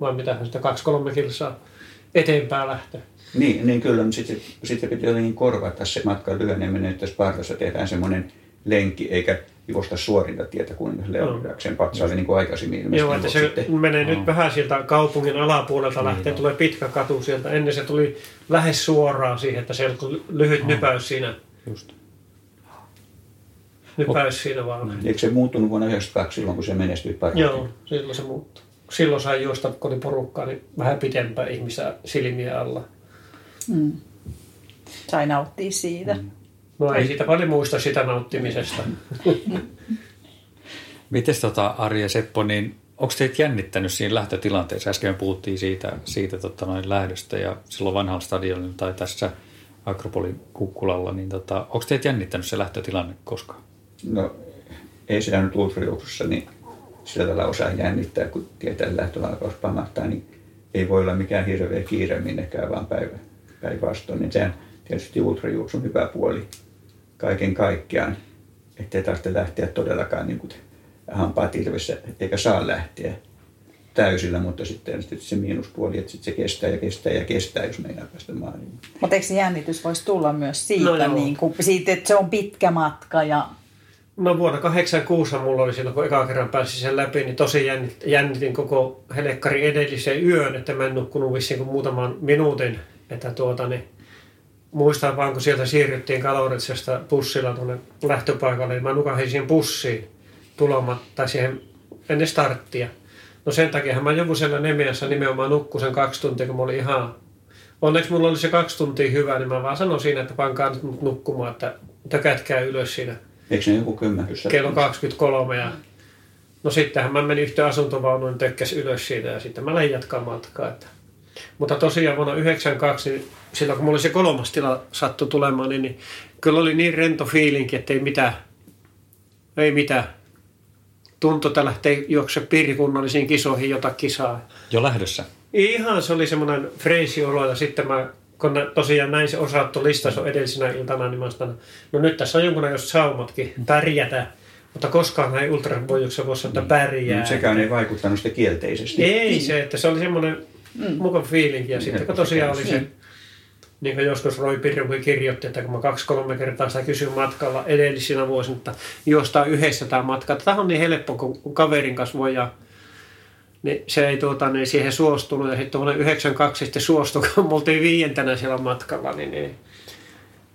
Speaker 2: vai mitä sitä, kaksi-kolme kilsaa eteenpäin lähtö.
Speaker 3: Niin, niin kyllä, mutta sitten, sitten piti jotenkin korvata se matkan lyheneminen, että Spartassa tehdään semmoinen lenkki, eikä juosta suorinta tietä kuin Leonidakseen patsaalle, niin kuin aikaisemmin ilmeisesti
Speaker 2: Joo, että se
Speaker 3: sitten.
Speaker 2: menee nyt vähän sieltä kaupungin alapuolelta lähtee, tulee pitkä katu sieltä. Ennen se tuli lähes suoraan siihen, että se oli lyhyt nypäys siinä,
Speaker 4: Just.
Speaker 2: nypäys siinä vaan.
Speaker 3: Eikö se muuttunut vuonna 1992 silloin, kun se menestyi parhaiten?
Speaker 2: Joo, silloin se muuttui. Silloin sai juosta, kun oli porukkaa, niin vähän pitempään ihmisiä silmiä alla.
Speaker 1: sai nauttia siitä. Mm.
Speaker 2: No ei siitä paljon muista sitä nauttimisesta. *laughs*
Speaker 4: Mites tota, Ari ja Seppo, niin onko teitä jännittänyt siinä lähtötilanteessa? Äsken me puhuttiin siitä, siitä tota, noin lähdöstä ja silloin vanhalla stadionilla tai tässä Akropolin kukkulalla, niin tota, onko teitä jännittänyt se lähtötilanne koskaan?
Speaker 3: No, ei sitä nyt ultrajuoksussa, niin sillä tavalla osaa jännittää, kun tietää, että lähtölaukaus pamahtaa, niin ei voi olla mikään hirveä kiire minnekään, vaan päivä, päinvastoin. Niin sehän tietysti ultrajuoksun hyvä puoli kaiken kaikkiaan, ettei tarvitse lähteä todellakaan niin kuin hampaat ilvessä, eikä saa lähteä täysillä, mutta sitten, sitten se miinuspuoli, että sitten se kestää ja kestää ja kestää, jos meinaa päästä maaliin.
Speaker 1: Mutta eikö se jännitys voisi tulla myös siitä,
Speaker 2: No joo.
Speaker 1: niin kuin, siitä, että se on pitkä matka ja
Speaker 2: No vuonna 86 mulla oli silloin, kun eka kerran pääsin sen läpi, niin tosi jännit, jännitin koko helekkarin edellisen yön, että mä en nukkunut vissiin kuin muutaman minuutin. Että tuota, niin, muistan vaan, kun sieltä siirryttiin Kaloritsesta bussilla tuonne lähtöpaikalle, niin mä nukahin siihen bussiin tulemaan, tai siihen ennen starttia. No sen takia mä joku siellä Nemiassa nimenomaan nukkuin sen kaksi tuntia, kun mä olin ihan... Onneksi mulla oli se kaksi tuntia hyvä, niin mä vaan sanoin siinä, että pankaa nyt mut nukkumaan, että tökätkää ylös siinä
Speaker 3: Eikö ne joku kymmenkyssä?
Speaker 2: kello 23 ja no sittenhän mä menin yhteen asuntovaunuun tökkäs ylös siitä ja sitten mä lähdin jatkaa matkaa. Että. Mutta tosiaan vuonna 92, niin silloin kun mulla oli se kolmas tila sattu tulemaan, niin, niin kyllä oli niin rento fiilinki, että ei mitään, ei mitään. tuntui, että lähtee juokse piirikunnallisiin kisoihin jota kisaa.
Speaker 4: Jo lähdössä.
Speaker 2: Ihan se oli semmoinen freisiolo ja sitten mä kun ne, tosiaan näin se osattu listas on edellisenä iltana, niin mä sanoin, no nyt tässä on jonkunnäköiset saumatkin pärjätä, mutta koskaan ei ultravoijuksessa voi sanoa, että pärjää.
Speaker 3: Mm, sekään ei vaikuttanut sitä kielteisesti.
Speaker 2: Ei se, että se oli semmoinen mm. mukava fiilinki. Ja sitten kun tosiaan oli se, niin kuin joskus Roy Pirrukin kirjoitti, että kun mä kaksi-kolme kertaa sitä kysyin matkalla edellisinä vuosina, että juostaan yhdessä tämä matka. Tämä on niin helppo, kun kaverin kanssa voi ja niin se ei tuota, niin siihen suostunut. Ja sitten vuonna 92 sitten suostui, kun me oltiin viientänä siellä matkalla, niin, niin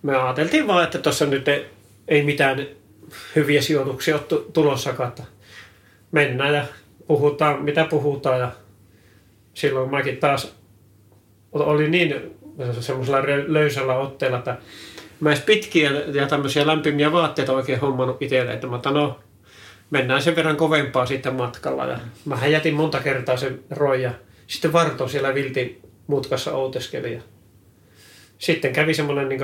Speaker 2: me ajateltiin vaan, että tuossa nyt ei, ei mitään hyviä sijoituksia ole tulossakaan. Että mennään ja puhutaan, mitä puhutaan. Ja silloin mäkin taas oli niin semmoisella löysällä otteella, että mä edes pitkiä ja tämmöisiä lämpimiä vaatteita oikein hommannut itselle, että mä otan, no mennään sen verran kovempaa sitten matkalla. Ja mä jätin monta kertaa sen roja. Sitten Varto siellä viltin mutkassa outeskeli. Ja sitten kävi semmoinen niin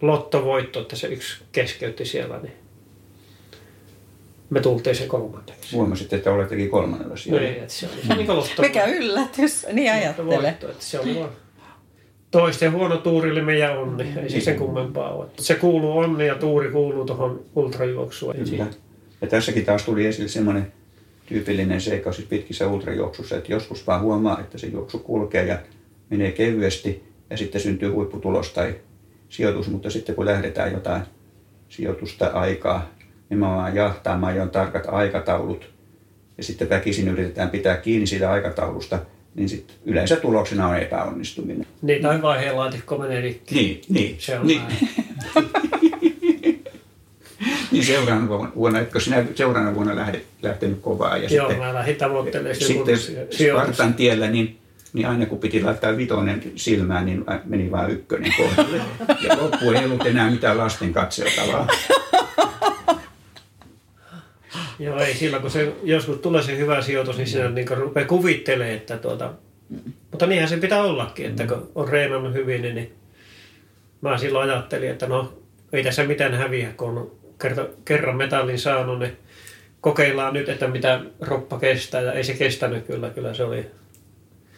Speaker 2: lottovoitto, että se yksi keskeytti siellä. Niin me tultiin se kolmanneksi.
Speaker 3: Huomasitte, että olettekin kolmannella siellä.
Speaker 2: No niin, että se oli niin.
Speaker 1: Mikä yllätys, niin ajattele.
Speaker 2: Voitto, että se oli vaan toisten huono tuurille meidän onni. Ei se sen kummempaa ole. Se kuuluu onni ja tuuri kuuluu tuohon ultrajuoksuun.
Speaker 3: Kyllä. Ja tässäkin taas tuli esille semmoinen tyypillinen seikka siis pitkissä ultrajuoksussa, että joskus vaan huomaa, että se juoksu kulkee ja menee kevyesti ja sitten syntyy huipputulos tai sijoitus, mutta sitten kun lähdetään jotain sijoitusta aikaa nimenomaan jahtaamaan ja on tarkat aikataulut ja sitten väkisin yritetään pitää kiinni siitä aikataulusta, niin sitten yleensä tuloksena on epäonnistuminen.
Speaker 2: Niin, tai vaiheen laatikko menee rikki.
Speaker 3: Niin, niin.
Speaker 2: Se on
Speaker 3: niin. *laughs* niin seuraavana vuonna, etkö sinä seuraavana vuonna lähdet, lähtenyt kovaa? Ja
Speaker 2: Joo,
Speaker 3: sitten,
Speaker 2: mä lähdin tavoittelemaan
Speaker 3: sitten. Spartan tiellä, niin, niin aina kun piti laittaa vitonen silmään, niin meni vain ykkönen kohdalle. *laughs* Ja loppu ei ollut enää mitään lasten katseltavaa.
Speaker 2: Joo, ei silloin, kun se joskus tulee se hyvä sijoitus, niin siinä niin rupeaa kuvittelemaan, että tuota... Mutta niinhän se pitää ollakin, että kun on reenannut hyvin, niin, niin mä silloin ajattelin, että no ei tässä mitään häviä, kun on kerta, kerran metallin saanut, niin kokeillaan nyt, että mitä roppa kestää. Ja ei se kestänyt kyllä, kyllä se oli,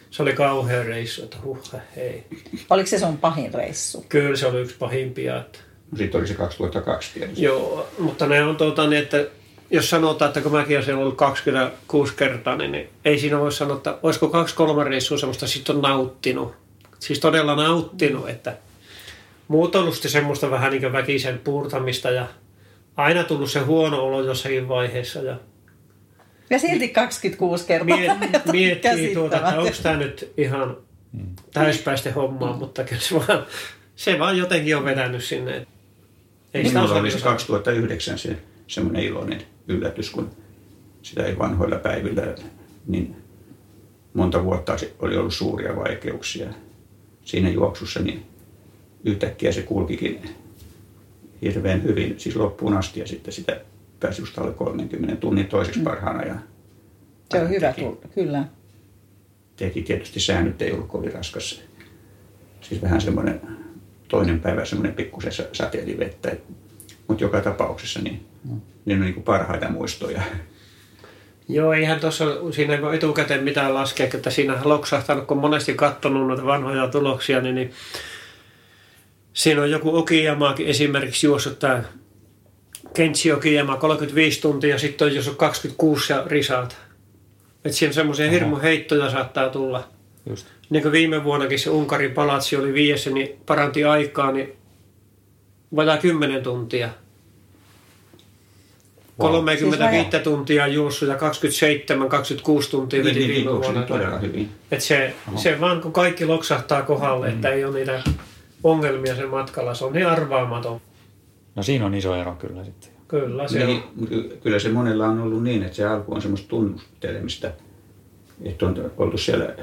Speaker 2: se oli kauhea reissu, että huh, hei.
Speaker 1: Oliko se sun pahin reissu?
Speaker 2: Kyllä se oli yksi pahimpia. Että...
Speaker 3: No Sitten oli se 2002 tietysti.
Speaker 2: Joo, mutta ne on tuota niin, että jos sanotaan, että kun mäkin olen ollut 26 kertaa, niin, niin ei siinä voi sanoa, että olisiko kaksi-kolme reissua semmoista sitten on nauttinut. Siis todella nauttinut, että muut on ollut semmoista vähän niin kuin väkisen puurtamista ja aina tullut se huono olo jossakin vaiheessa. Ja
Speaker 1: Ja silti 26 kertaa.
Speaker 2: miet, miettii tuota, että onko tämä nyt ihan täyspäiste hommaa, mutta kyllä se vaan, se vaan jotenkin on vetänyt sinne. Ei
Speaker 3: Minulla
Speaker 2: osaa
Speaker 3: oli se
Speaker 2: osata.
Speaker 3: 2009 se semmoinen iloinen yllätys, kun sitä ei vanhoilla päivillä niin monta vuotta oli ollut suuria vaikeuksia siinä juoksussa, niin yhtäkkiä se kulkikin hirveän hyvin, siis loppuun asti ja sitten sitä pääsi just alle 30 tunnin toiseksi parhaana ja
Speaker 1: Se on hyvä
Speaker 3: teki,
Speaker 1: kyllä.
Speaker 3: teki tietysti säännöt ei ollut kovin raskas. Siis vähän semmoinen toinen päivä semmoinen pikkusen sa- sateelivettä. Mutta joka tapauksessa niin, niin on niin kuin parhaita muistoja.
Speaker 2: Joo, eihän tuossa siinä ei voi etukäteen mitään laskea, että siinä on loksahtanut, kun monesti katsonut noita vanhoja tuloksia, niin, niin siinä on joku Okijamaakin esimerkiksi juossut tämä Kentsi Okijama 35 tuntia ja sitten on juossut 26 ja risaat. Että siinä semmoisia hirmu heittoja saattaa tulla.
Speaker 4: Just.
Speaker 2: Niin kuin viime vuonnakin se Unkarin palatsi oli viiessä, niin paranti aikaa, niin vajaa 10 tuntia.
Speaker 4: Wow.
Speaker 2: 35
Speaker 1: Siis
Speaker 2: tuntia juossut ja 27-26 tuntia
Speaker 3: Niin,
Speaker 2: veti
Speaker 3: niin,
Speaker 2: viime
Speaker 3: niin,
Speaker 2: vuonna.
Speaker 3: todella hyvin.
Speaker 2: Et se, se vaan kun kaikki loksahtaa kohdalle, että ei ole niitä ongelmia sen matkalla, se on niin arvaamaton.
Speaker 4: No siinä on iso ero kyllä sitten.
Speaker 2: Kyllä se
Speaker 3: Niin,
Speaker 2: on.
Speaker 3: mutta kyllä se monella on ollut niin, että se alku on semmoista tunnustelemista, että on oltu siellä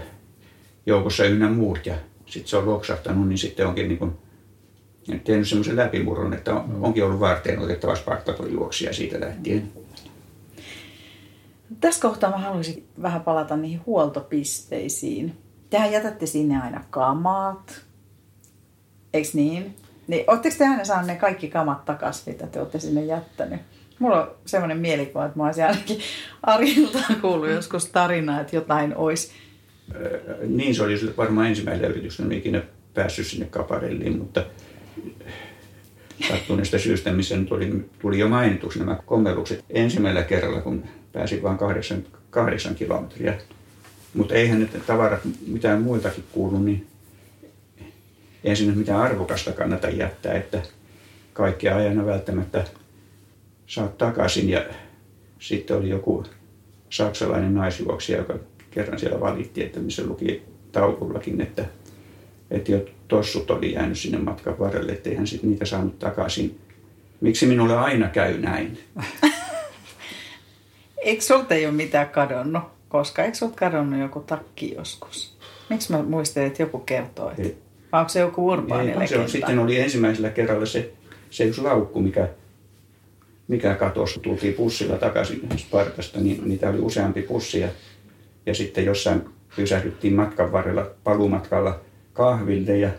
Speaker 3: joukossa ynnä muut ja sitten se on loksahtanut, niin sitten onkin niin kuin, tehnyt semmoisen läpimurron, että on, onkin ollut varteen otettava juoksija siitä lähtien.
Speaker 1: Tässä kohtaa mä haluaisin vähän palata niihin huoltopisteisiin. Tehän jätätte sinne aina kamat, eikö niin? Niin, ootteko te aina saaneet ne kaikki kamat takaisin, mitä te olette sinne jättänyt? Mulla on semmoinen mielikuva, että mä olisin ainakin Ariltaan kuullut joskus tarinaa, että jotain olisi.
Speaker 3: Niin se oli varmaan ensimmäisellä yrityksellä, en ikinä päässyt sinne kaparelliin, mutta sattuneesta syystä, missä nyt oli, tuli jo mainituksi nämä kommellukset ensimmäisellä kerralla, kun pääsin vain kahdeksan, kahdeksan kilometriä. Mutta eihän ne tavarat mitään muiltakin kuulu, niin ei sinne mitään arvokasta kannata jättää, että kaikki aina välttämättä saat takaisin. Ja sitten oli joku saksalainen naisjuoksija, joka kerran siellä valitti, että missä luki taulullakin, että, että jo tossut oli jäänyt sinne matkan varrelle, ettei hän sitten niitä saanut takaisin. Miksi minulle aina käy näin? *laughs*
Speaker 1: Eikö sulta ei ole mitään kadonnut? Koska eikö sulta kadonnut joku takki joskus? Miksi mä muistelin, että joku kertoo? Että...
Speaker 3: Ei.
Speaker 1: Vai onko se joku urbaani
Speaker 3: Ei, se on, sitten oli ensimmäisellä kerralla se, se yksi laukku, mikä, mikä katosi. Tultiin pussilla takaisin Spartasta, niin niitä oli useampi pussi. Ja, ja sitten jossain pysähdyttiin matkan varrella paluumatkalla kahville ja,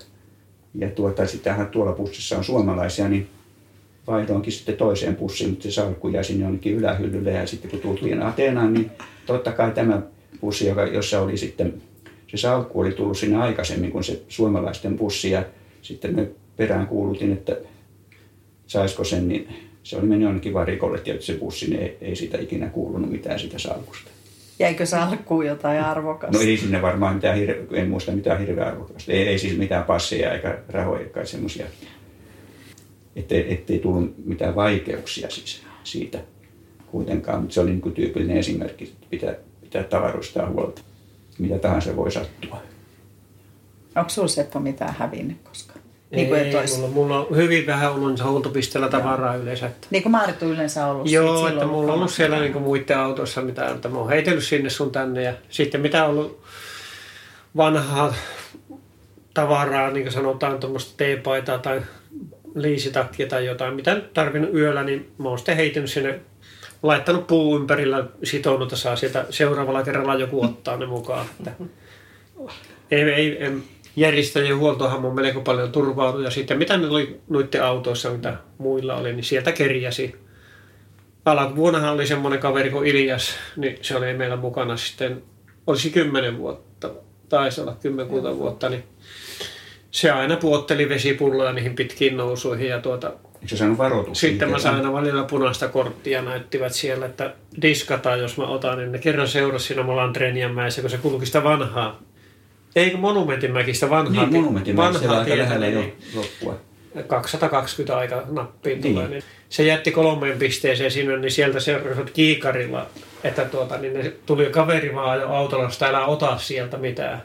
Speaker 3: ja tuota, sittenhän tuolla pussissa on suomalaisia, niin vaihdoinkin sitten toiseen pussiin, mutta se salkku jäi sinne jonnekin ylähyllylle ja sitten kun tultiin Ateenaan, niin totta kai tämä pussi, joka, jossa oli sitten se salkku oli tullut sinne aikaisemmin kuin se suomalaisten pussi ja sitten me perään kuulutin, että saisiko sen, niin se oli mennyt jonnekin varikolle tietysti se pussi, niin ei, ei siitä ikinä kuulunut mitään siitä salkusta.
Speaker 1: Jäikö salkkuun jotain arvokasta?
Speaker 3: No ei sinne varmaan mitään, hirve, en muista mitään hirveän arvokasta. Ei, ei siis mitään passeja eikä rahoja kai semmoisia. Ettei, ettei tullut mitään vaikeuksia siis siitä kuitenkaan, mutta se oli niin kuin tyypillinen esimerkki, että pitää, pitää tavaroistaa huolta. Mitä tahansa voi sattua.
Speaker 1: Onko sulla Seppo mitään hävinnyt koskaan? Niin kuin,
Speaker 2: ei, mulla, mulla, on hyvin vähän ollut huoltopisteellä tavaraa yleensä. Että.
Speaker 1: niin kuin Maarit on yleensä ollut
Speaker 2: Joo, että mulla on ollut siellä niinku muiden autossa mitään, että mä oon heitellyt sinne sun tänne ja sitten mitä on ollut vanhaa tavaraa, niin kuin sanotaan tuommoista teepaitaa tai liisitakkia tai jotain, mitä nyt tarvinnut yöllä, niin mä oon sitten heitänyt sinne, laittanut puu ympärillä sitonut saa sieltä seuraavalla kerralla joku ottaa ne mukaan. Että ei, ei, en, järjestäjien huoltohan mun melko paljon turvaudu ja sitten mitä ne oli noiden autoissa, mitä muilla oli, niin sieltä kerjäsi. Alkuvuonnahan oli semmoinen kaveri kuin Ilias, niin se oli meillä mukana sitten, olisi kymmenen vuotta, taisi olla kymmenkunta vuotta, niin se aina puotteli vesipulloja niihin pitkiin nousuihin ja tuota,
Speaker 3: Eikö se saanut varoituksia?
Speaker 2: sitten mä sain aina välillä punaista korttia näyttivät siellä, että diskataan, jos mä otan, niin ne kerran seurasi siinä Molan Trenianmäessä, kun se kulki sitä vanhaa. Eikö Monumentinmäki sitä vanhaa,
Speaker 3: Niin, monumentin siellä aika
Speaker 2: tietä,
Speaker 3: lähellä jo loppua.
Speaker 2: 220 aika nappiin
Speaker 3: Niin.
Speaker 2: tulee. Niin se jätti kolmeen pisteeseen sinne, niin sieltä seurasivat kiikarilla, että tuota, niin ne tuli kaveri vaan jo autolla, että älä ota sieltä mitään.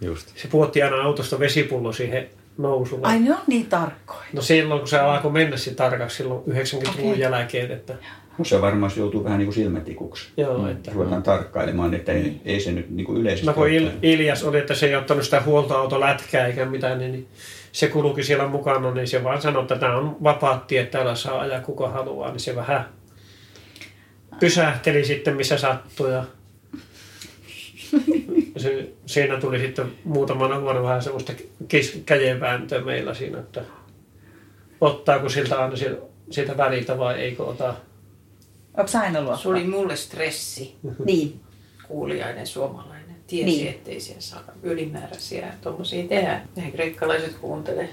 Speaker 4: Just.
Speaker 2: Se puotti aina autosta vesipullo siihen nousulle.
Speaker 1: Ai ne on niin tarkkoja.
Speaker 2: No silloin, kun se alkoi mennä sitten tarkaksi silloin 90-luvun
Speaker 1: Okei.
Speaker 2: jälkeen, että
Speaker 3: No se varmaan joutuu vähän niin kuin silmätikuksi.
Speaker 2: joo, että
Speaker 3: Ruvetaan tarkkailemaan, että ei, ei se nyt niin kuin yleisesti
Speaker 2: No kun Il- Iljas oli, että se ei ottanut sitä huoltoautolätkää eikä mitään, niin niin se kulki siellä mukana, niin se vaan sanoi, että tämä on vapaat tie, täällä saa ajaa kuka haluaa, niin se vähän pysähteli sitten, missä sattui. Ja *laughs* se, siinä tuli sitten muutamana vuonna vähän semmoista kis- käjenvääntöä meillä siinä, että ottaako siltä aina sieltä, siitä väliltä vai eikö ota.
Speaker 1: Onko sä aina luottaa?
Speaker 5: Se oli mulle stressi,
Speaker 1: Niin.
Speaker 5: kuulijainen suomalainen. Tiesi,
Speaker 1: Niin.
Speaker 5: ettei siellä saa ylimääräisiä tuommoisia tehdä. Eihän kreikkalaiset kuuntele.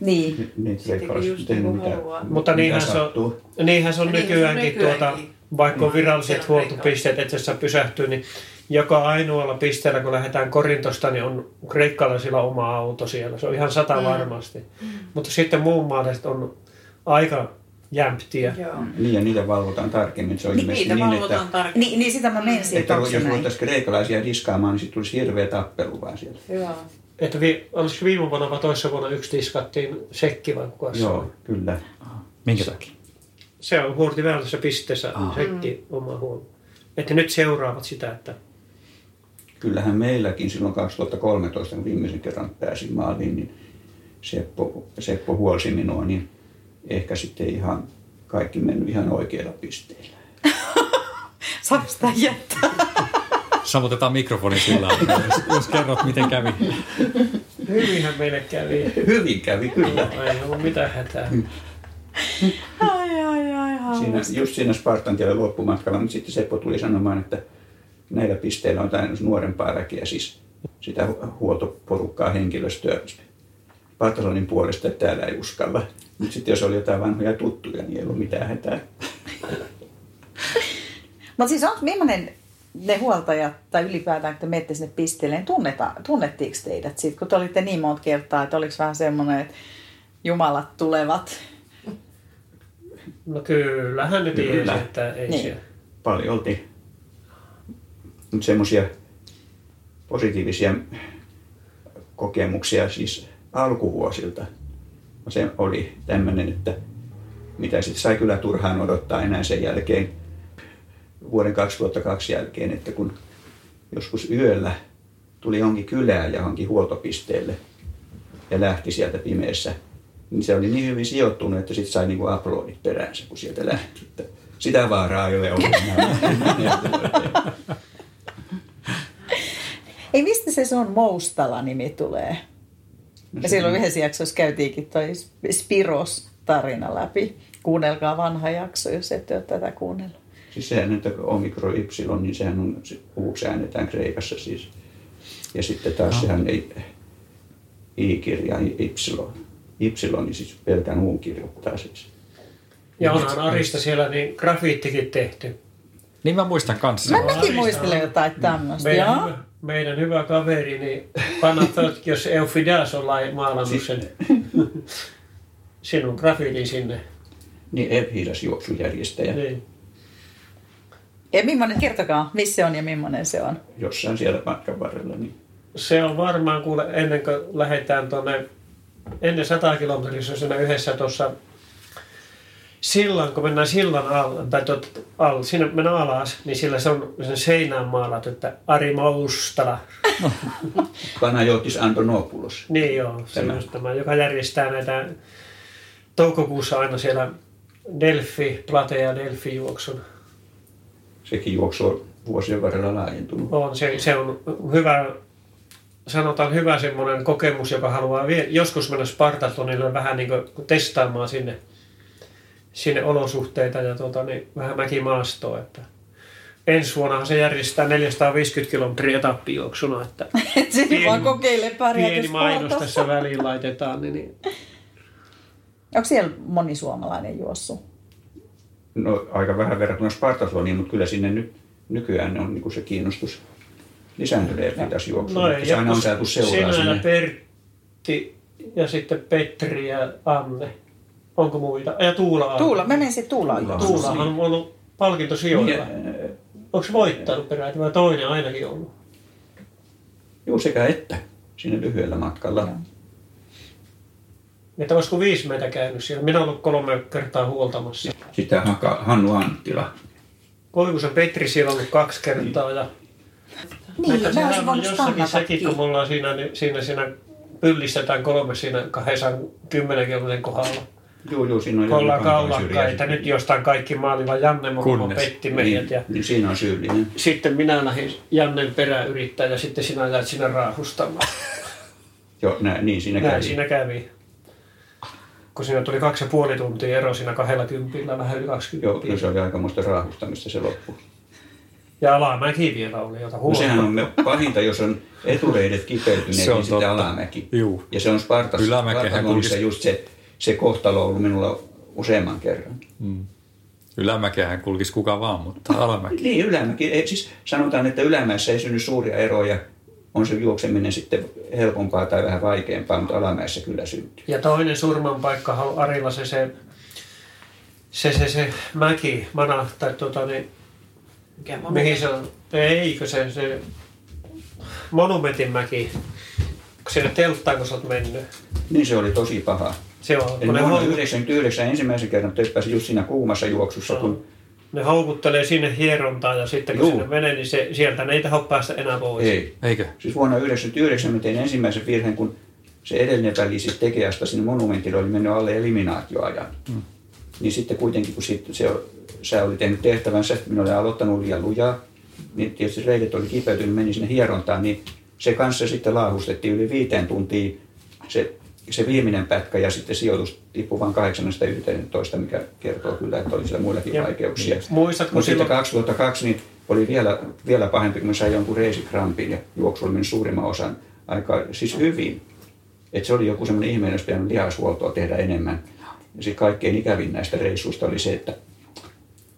Speaker 1: Niin.
Speaker 3: Niin,
Speaker 5: Sitten
Speaker 3: Kreikka olisi
Speaker 5: just
Speaker 3: tehnyt
Speaker 5: niin
Speaker 3: mitä,
Speaker 5: haluaa.
Speaker 2: Mutta niinhän se on. Niinhän se on
Speaker 5: se on
Speaker 2: nykyäänkin,
Speaker 5: nykyäänkin.
Speaker 2: tuota, vaikka on
Speaker 5: Mm.
Speaker 2: viralliset huoltopisteet, että jos sä pysähtyy, niin joka ainoalla pisteellä, kun lähdetään Korintosta, niin on kreikkalaisilla oma auto siellä. Se on ihan sata
Speaker 5: Mm.
Speaker 2: varmasti. Mutta sitten muun maalaiset on aika jämptiä.
Speaker 5: Joo.
Speaker 3: Niin, ja niitä valvotaan tarkemmin. Se on
Speaker 5: Niin,
Speaker 3: ilmeisesti
Speaker 5: niitä
Speaker 3: niin,
Speaker 5: valvotaan
Speaker 3: että,
Speaker 5: tarkemmin.
Speaker 1: Niin, niin sitä mä mensin,
Speaker 3: että
Speaker 1: että
Speaker 3: jos ruvettaisiin kreikalaisia diskaamaan, niin sitten tulisi hirveä tappelu vaan siellä.
Speaker 5: Joo.
Speaker 2: Että vi, olisiko viime vuonna vai toissa vuonna yksi diskattiin sekki vai kuka se
Speaker 3: Joo, kyllä.
Speaker 4: Minkä takia?
Speaker 2: Se on huolti väärässä pisteessä sekki oma huolto. Että nyt seuraavat sitä, että
Speaker 3: Kyllähän meilläkin silloin 2013, kun viimeisen kerran pääsin maaliin, niin Seppo, Seppo huolsi minua, niin ehkä sitten ihan kaikki mennyt ihan oikeilla pisteillä. *laughs*
Speaker 1: Saako sitä jättää?
Speaker 4: Sammutetaan mikrofoni sillä jos, jos kerrot, miten kävi.
Speaker 2: hyvinhän meille kävi.
Speaker 3: Hyvin kävi kyllä.
Speaker 2: Ei ollut mitään hätää.
Speaker 1: Ai, ai, ai, hauska.
Speaker 3: Siinä, just siinä Spartan tiellä loppumatkalla, mutta sitten Seppo tuli sanomaan, että näillä pisteillä on jotain nuorempaa väkeä, siis sitä hu- huoltoporukkaa henkilöstöä Patrolonin puolesta, että täällä ei uskalla. Mutta sitten jos oli jotain vanhoja tuttuja, niin ei ollut mitään hätää. *laughs*
Speaker 1: Mutta siis on, millainen ne huoltajat tai ylipäätään, kun te menette sinne pisteelle, niin tunneta, tunnettiinko teidät siitä, kun te olitte niin monta kertaa, että oliko vähän semmoinen, että jumalat tulevat.
Speaker 2: No kyllähän ne tiesi,
Speaker 3: Kyllä.
Speaker 2: että ei
Speaker 1: Niin.
Speaker 2: siellä.
Speaker 3: Paljon oltiin. Mutta semmoisia positiivisia kokemuksia siis alkuvuosilta. Se oli tämmöinen, että mitä sitten sai kyllä turhaan odottaa enää sen jälkeen, vuoden 2002 jälkeen, että kun joskus yöllä tuli johonkin kylään johonkin huoltopisteelle ja lähti sieltä pimeässä, niin se oli niin hyvin sijoittunut, että sitten sai niinku aplodit peräänsä, kun sieltä lähti. Että sitä vaaraa ei ole ollut.
Speaker 1: Ei, mistä se sun Moustala-nimi tulee? Ja silloin yhdessä jaksossa käytiinkin toi Spiros-tarina läpi. Kuunnelkaa vanha jakso, jos ette ole tätä kuunnellut.
Speaker 3: Siis sehän, että omikron ypsilon, niin sehän on, se uuksi äänetään Kreikassa siis. Ja sitten taas sehän ei, i-kirja, ypsilon. Ypsilon, niin siis pelkän uun kirjoittaa siis.
Speaker 2: Ja onhan Arista siellä niin grafiittikin tehty.
Speaker 4: Niin mä muistan kanssa.
Speaker 1: Mä mäkin muistelen jotain tämmöistä. Joo.
Speaker 2: Meidän hyvä kaveri, niin Panathot, jos Eufidas on maalannut sen sinun grafiitin sinne.
Speaker 3: Niin Ephidas juoksujärjestäjä.
Speaker 2: Niin.
Speaker 1: Ja millainen, kertokaa, missä se on ja millainen se on.
Speaker 3: Jossain siellä matkan varrella. Niin.
Speaker 2: Se on varmaan, kuule, ennen kuin lähdetään tuonne, ennen 100 kilometriä, se on siinä yhdessä tuossa sillan, kun mennään sillan alla, tai tuot, alla, siinä mennään alas, niin sillä se on sen seinään maalattu, että Ari Moustala.
Speaker 3: Panajotis *laughs* Antonopoulos.
Speaker 2: Niin joo, se
Speaker 3: Tämä.
Speaker 2: tämä, joka järjestää näitä toukokuussa aina siellä Delfi, Platea Delfi juoksun.
Speaker 3: Sekin juoksu on vuosien varrella laajentunut.
Speaker 2: On, se, se on hyvä, sanotaan hyvä semmoinen kokemus, joka haluaa vie, joskus mennä Spartatlonille vähän niin kuin testaamaan sinne, sinne olosuhteita ja tuota, niin, vähän mäkimaastoa. Että ensi vuonna se järjestää 450 kilometriä etappijuoksuna, että *laughs*
Speaker 1: Sitten vaan kokeile
Speaker 2: pieni mainos tässä väliin laitetaan. Niin, niin.
Speaker 1: Onko siellä moni suomalainen juossut?
Speaker 3: No aika vähän verrattuna Spartatloniin, mutta kyllä sinne nyt nykyään on niin se kiinnostus lisääntynyt Ephidas juoksuun.
Speaker 2: No
Speaker 3: No,
Speaker 2: ei,
Speaker 3: se aina on saatu seuraa
Speaker 2: sinä ja
Speaker 3: sinne.
Speaker 2: Pertti ja sitten Petri ja Anne. Onko muita? Ja Tuula.
Speaker 1: Tuula, mä menen sitten Tuulaan.
Speaker 3: Tuula.
Speaker 2: Tuulahan on ollut palkintosijoilla.
Speaker 3: Niin,
Speaker 2: Niin, Onko se voittanut peräti vai toinen ainakin ollut?
Speaker 3: Juu, sekä että siinä lyhyellä matkalla.
Speaker 1: Joo.
Speaker 2: Että olisiko viisi meitä käynyt siellä? Minä olen ollut kolme kertaa huoltamassa.
Speaker 3: Sitä Haka, Hannu Anttila.
Speaker 2: Koivusen Petri siellä on ollut kaksi kertaa. Ja
Speaker 1: Niin, mä olisin
Speaker 2: on
Speaker 1: voinut
Speaker 2: jossakin sekin, kun me ollaan siinä, niin siinä, siinä pyllistetään kolme siinä 210 kilometrin kohdalla.
Speaker 3: Joo, joo, siinä on kantoon
Speaker 2: kaulakkaita. Nyt jostain kaikki maalilla Janne Mokko petti meidät.
Speaker 3: niin,
Speaker 2: Ja
Speaker 3: niin, siinä on syyllinen.
Speaker 2: sitten minä lähdin Jannen perään yrittää ja sitten sinä jäät sinne raahustamaan. *laughs*
Speaker 3: Joo, nä, niin siinä
Speaker 2: Näin
Speaker 3: kävi.
Speaker 2: siinä kävi. Kun siinä tuli kaksi ja puoli tuntia ero siinä kahdella kympillä, vähän yli 20.
Speaker 3: Joo, kyllä se oli aikamoista raahustamista se loppu.
Speaker 2: Ja alamäki vielä oli, jota
Speaker 3: No
Speaker 2: huomaa.
Speaker 3: sehän on me- pahinta, jos on etureidet kipeytyneet,
Speaker 4: Se on
Speaker 3: niin sitten
Speaker 4: totta.
Speaker 3: alamäki.
Speaker 4: Juu.
Speaker 3: Ja se on Spartas,
Speaker 4: Ylämäkehän
Speaker 3: Spartatlonissa
Speaker 4: kulkisi-
Speaker 3: just se, se kohtalo on ollut minulla useamman kerran.
Speaker 4: Ylämäkehän kulkisi kuka vaan, mutta alamäki.
Speaker 3: Niin, ylämäki. Ei, siis sanotaan, että ylämäessä ei synny suuria eroja. On se juokseminen sitten helpompaa tai vähän vaikeampaa, mutta alamäessä kyllä syntyy.
Speaker 2: Ja toinen surman paikka on Arilla se, se, se, se, se mäki, mana, tai tota niin,
Speaker 5: Mikä
Speaker 2: mihin se on, eikö se, se monumentin mäki, kun sinne telttaan, kun sä oot mennyt.
Speaker 3: Niin se oli tosi paha.
Speaker 2: Se on,
Speaker 3: Eli
Speaker 2: kun ne, hou,
Speaker 3: 99 ensimmäisen kerran töppäsin just siinä kuumassa juoksussa, kun
Speaker 2: ne houkuttelee sinne hierontaan ja sitten kun
Speaker 3: Juu.
Speaker 2: sinne menee, niin se, sieltä ne ei tahdo päästä enää pois.
Speaker 3: ei.
Speaker 4: Eikö?
Speaker 3: Siis vuonna 1999 mä tein ensimmäisen virheen, kun se edellinen väli siis Tekeasta sinne monumentille oli mennyt alle eliminaatioajan. Mm. Niin sitten kuitenkin, kun sit se, sä oli tehnyt tehtävänsä, minä olin aloittanut liian lujaa, niin tietysti reidet oli kipeytynyt, meni sinne hierontaan, niin se kanssa sitten laahustettiin yli viiteen tuntiin se se viimeinen pätkä ja sitten sijoitus tippui vain 811, mikä kertoo kyllä, että oli siellä muillakin
Speaker 2: Ja
Speaker 3: vaikeuksia.
Speaker 2: muistatko
Speaker 3: Mutta sitten
Speaker 2: silloin- 2002
Speaker 3: 2002 niin oli vielä, vielä pahempi, kun mä sain jonkun reisikrampin ja juoksu oli suurimman osan aikaa, siis hyvin. Että se oli joku semmoinen ihme, jos pitänyt lihashuoltoa tehdä enemmän. Ja sitten kaikkein ikävin näistä reissuista oli se, että